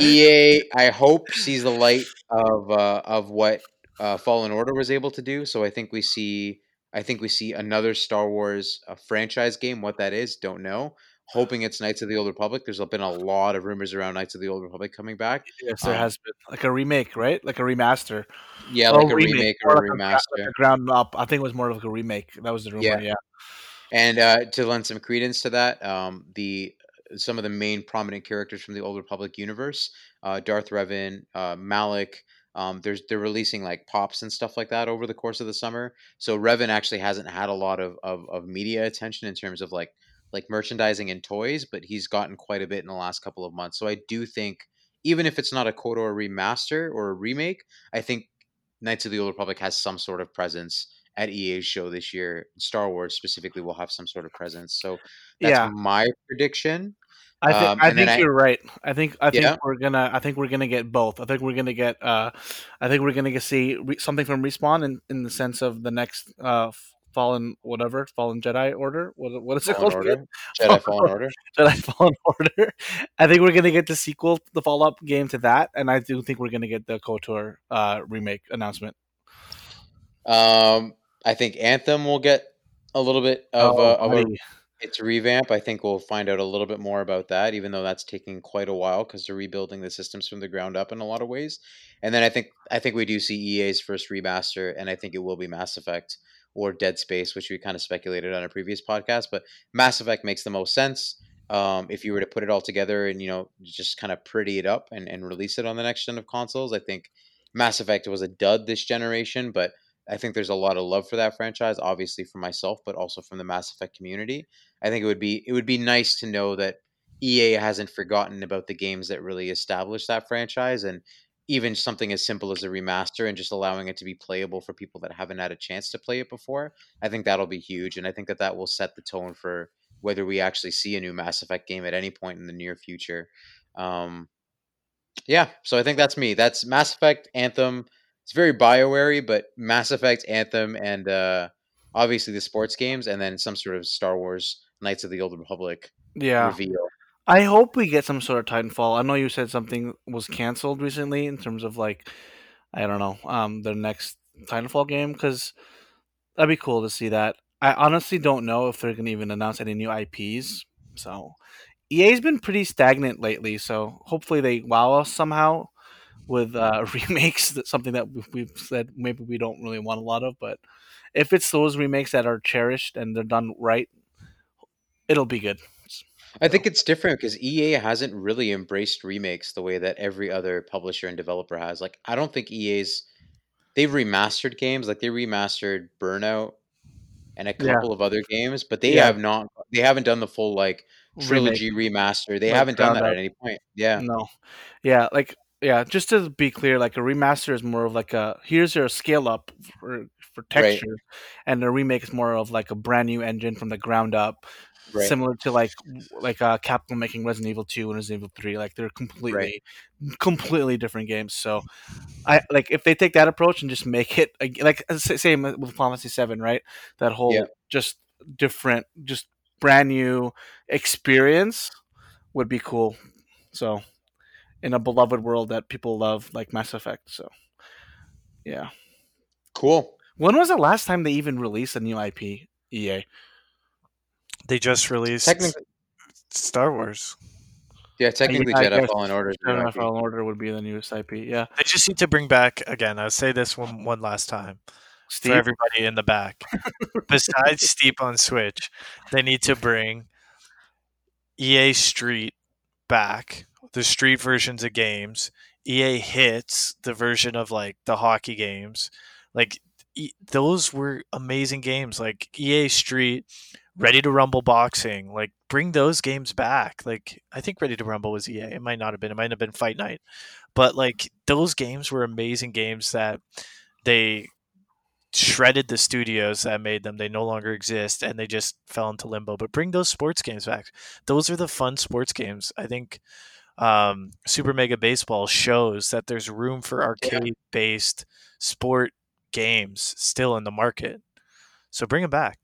EA, I hope sees the light of uh, of what uh, Fallen Order was able to do. So I think we see, I think we see another Star Wars uh, franchise game. What that is, don't know. Hoping it's Knights of the Old Republic. There's been a lot of rumors around Knights of the Old Republic coming back. yes, there Um, has been like a remake, right? Like a remaster. Yeah, Well, like a remake more or a like gra- remaster. like a ground up. I think it was more of like a remake. That was the rumor. Yeah. Yeah. And uh, to lend some credence to that, um, the some of the main prominent characters from the Old Republic universe, uh, Darth Revan, uh, Malak. Um, there's they're releasing like pops and stuff like that over the course of the summer. So Revan actually hasn't had a lot of, of, of media attention in terms of like like merchandising and toys, but he's gotten quite a bit in the last couple of months. So I do think even if it's not a KOTOR remaster or a remake, I think Knights of the Old Republic has some sort of presence at EA's show this year. Star Wars specifically will have some sort of presence. So that's Yeah. my prediction. I think Um, I think I- you're right. I think I think Yeah. we're gonna I think we're gonna get both. I think we're gonna get uh I think we're gonna get see re- something from respawn in, in the sense of the next uh Fallen whatever Fallen Jedi Order. What what is it Fallen called? Order, Jedi Fallen Order. (laughs) Jedi Fallen Order. I think we're gonna get the sequel, the follow up game to that, and I do think we're gonna get the Kotor uh, remake announcement. Um, I think Anthem will get a little bit of, Oh, a, of a, its revamp. I think we'll find out a little bit more about that, even though that's taking quite a while because they're rebuilding the systems from the ground up in a lot of ways. And then I think I think we do see EA's first remaster, and I think it will be Mass Effect or Dead Space, which we kind of speculated on a previous podcast. But Mass Effect makes the most sense. Um, if you were to put it all together and you know just kind of pretty it up and, and release it on the next gen of consoles, I think Mass Effect was a dud this generation, but I think there's a lot of love for that franchise, obviously for myself, but also from the Mass Effect community. I think it would be it would be nice to know that EA hasn't forgotten about the games that really established that franchise and even something as simple as a remaster and just allowing it to be playable for people that haven't had a chance to play it before. I think that'll be huge and I think that that will set the tone for whether we actually see a new Mass Effect game at any point in the near future. Um, yeah, so I think that's me. That's Mass Effect, Anthem. It's very Bioware, but Mass Effect, Anthem, and uh, obviously the sports games, and then some sort of Star Wars Knights of the Old Republic Yeah, reveal. I hope we get some sort of Titanfall. I know you said something was canceled recently in terms of like, I don't know, um, the next Titanfall game because that'd be cool to see that. I honestly don't know if they're gonna even announce any new IPs. So EA's been pretty stagnant lately. So hopefully they wow us somehow with uh, (laughs) remakes. That's something that we've- we've said maybe we don't really want a lot of, but if it's those remakes that are cherished and they're done right, it'll be good. I think it's different because EA hasn't really embraced remakes the way that every other publisher and developer has. Like, I don't think EA's they've remastered games, like they remastered Burnout and a Yeah. couple of other games, but they Yeah. have not. They haven't done the full like Remake. trilogy remaster. They Like, haven't done ground that up. at any point. Yeah, No. Yeah, like yeah, just to be clear, like a remaster is more of like a here's your scale up for for Right. texture, and a remake is more of like a brand new engine from the ground up, right. similar to like like uh, Capcom making Resident Evil two and Resident Evil three. Like they're completely completely different games. So I like if they take that approach and just make it like uh, same with Fantasy seven, right? That whole Yeah. just different, just brand new experience would be cool. So in a beloved world that people love, like Mass Effect. So yeah. Cool. When was the last time they even released a new IP? EA. They just released Technically, Star Wars. yeah, technically, I Jedi guess Fallen Order. is new Jedi IP. Fallen Order would be the newest IP. Yeah. They just need to bring back again. I'll say this one one last time Steve. for everybody in the back. (laughs) Besides Steep on Switch, they need to bring EA Street back, the Street versions of games. EA Hits, the version of like the hockey games. Like e- those were amazing games. Like EA Street, Ready to Rumble Boxing. Like bring those games back. Like I think Ready to Rumble was EA. It might not have been. It might have been Fight Night. But like those games were amazing games that they shredded the studios that made them. They no longer exist and they just fell into limbo. But bring those sports games back. Those are the fun sports games. I think um, Super Mega Baseball shows that there's room for arcade based sport games still in the market. So bring them back.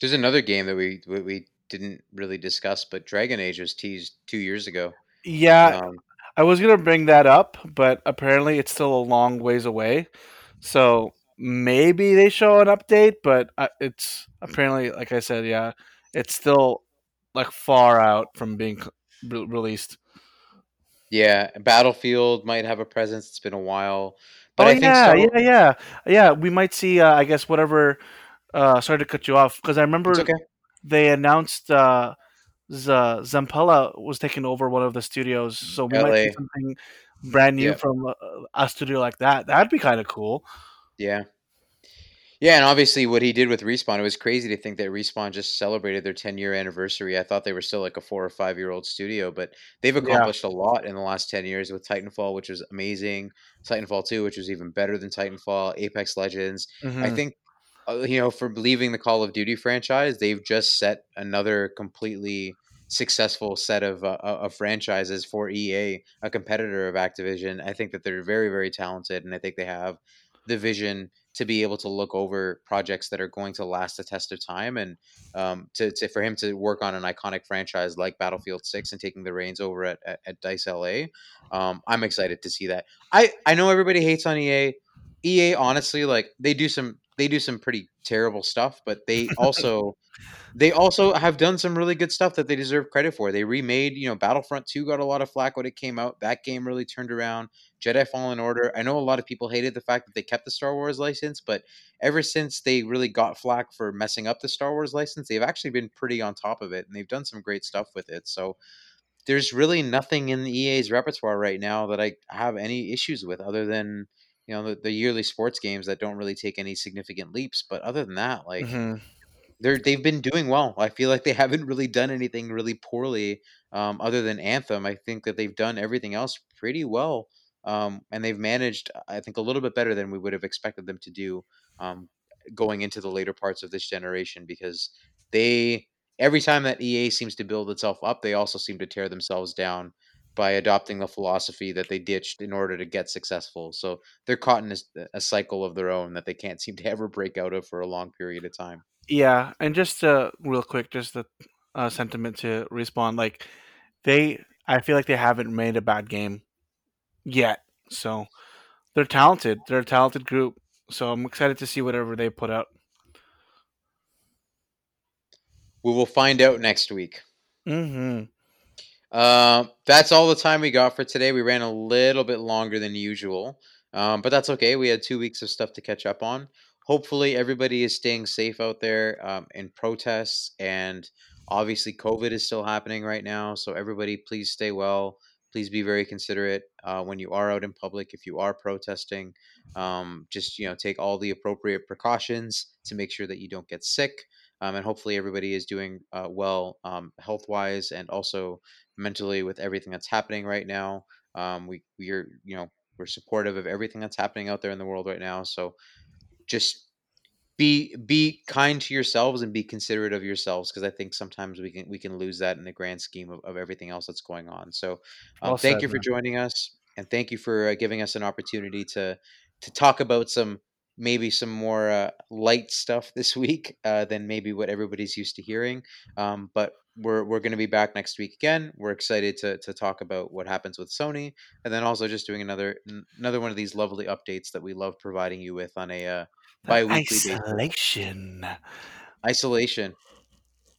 There's another game that we we, didn't really discuss, but Dragon Age was teased two years ago. Yeah, Um, I was gonna bring that up, but apparently it's still a long ways away. So maybe they show an update, but uh, it's apparently, like I said, yeah, it's still like far out from being re- released. yeah, Battlefield might have a presence. It's been a while, but oh I think yeah, so. yeah, yeah, yeah. We might see. Uh, I guess whatever. Uh, sorry to cut you off because I remember okay. they announced uh, Z- Zampella was taking over one of the studios, so we might see something brand new Yeah. from a, a studio like that. That'd be kind of cool. Yeah. Yeah, and obviously what he did with Respawn, it was crazy to think that Respawn just celebrated their 10 year anniversary. I thought they were still like a four or five year old studio, but they've Yeah. accomplished a lot in the last 10 years with Titanfall, which was amazing, Titanfall 2, which was even better than Titanfall, Apex Legends. I Mhm. think, uh, you know, for leaving the Call of Duty franchise, they've just set another completely successful set of, uh, of franchises for EA, a competitor of Activision. I think that they're very, very talented, and I think they have the vision to be able to look over projects that are going to last the test of time and um, to, to for him to work on an iconic franchise like Battlefield 6 and taking the reins over at, at, at Dice LA. Um, I'm excited to see that. I, I know everybody hates on EA. EA honestly like they do some they do some pretty terrible stuff, but they (laughs) also they also have done some really good stuff that they deserve credit for. They remade, you know, Battlefront 2 got a lot of flack when it came out. That game really turned around. Jedi Fallen Order, I know a lot of people hated the fact that they kept the Star Wars license, but ever since they really got flack for messing up the Star Wars license, they've actually been pretty on top of it and they've done some great stuff with it. So there's really nothing in the EA's repertoire right now that I have any issues with other than you know the, the yearly sports games that don't really take any significant leaps but other than that like hmm they're they've been doing well. I feel like they (laughs) haven't really done anything really poorly, um, other than Anthem. I think that they've done everything else pretty well, um, and they've managed, I think, a little bit better than we would have expected them to do, um, going into the later parts of this generation. Because they every time that EA seems to build itself up, they also seem to tear themselves down by adopting the philosophy that they ditched in order to get successful. So they're caught in a, a cycle of their own that they can't seem to (laughs) ever break out of for a long period of time. Yeah, and just uh, real quick, just the uh, sentiment to respawn. Like they, I feel like they haven't made a bad game yet. So they're talented. They're a talented group. So I'm excited to see whatever they put out. We will find out next week. hmm Uh, that's all the time we got for today. We ran a little bit longer than usual, um, but that's okay. We had two weeks of stuff to catch up on. Hopefully, everybody is staying safe out there um, in protests, and obviously, COVID is still happening right now. So, everybody, please stay well. Please be very considerate uh, when you are out in public. If you are protesting, um, just you know, take all the appropriate precautions to make sure that you don't get sick. Um, and hopefully, everybody is doing uh, well um, health wise and also mentally with everything that's happening right now. Um, we we are you know we're supportive of everything that's happening out there in the world right now. So just be be kind to yourselves and be considerate of yourselves because I think sometimes we can we can lose that in the grand scheme of, of everything else that's going on. So um, Well thank said, you for man. joining us and thank you for uh, giving us an opportunity to to talk about some maybe some more uh, light stuff this week uh, than maybe what everybody's used to hearing. Um, but we're we're going to be back next week again. We're excited to to talk about what happens with Sony, and then also just doing another n- another one of these lovely updates that we love providing you with on a uh, bi-weekly basis. Isolation. Isolation.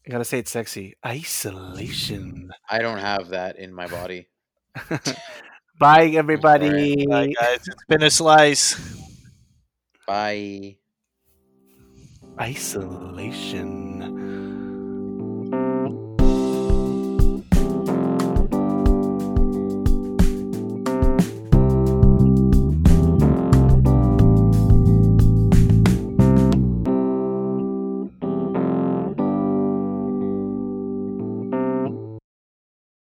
You gotta say it sexy. Isolation. I don't have that in my body. (laughs) Bye, everybody. Bye, guys. It's been a slice. Bye. Isolation.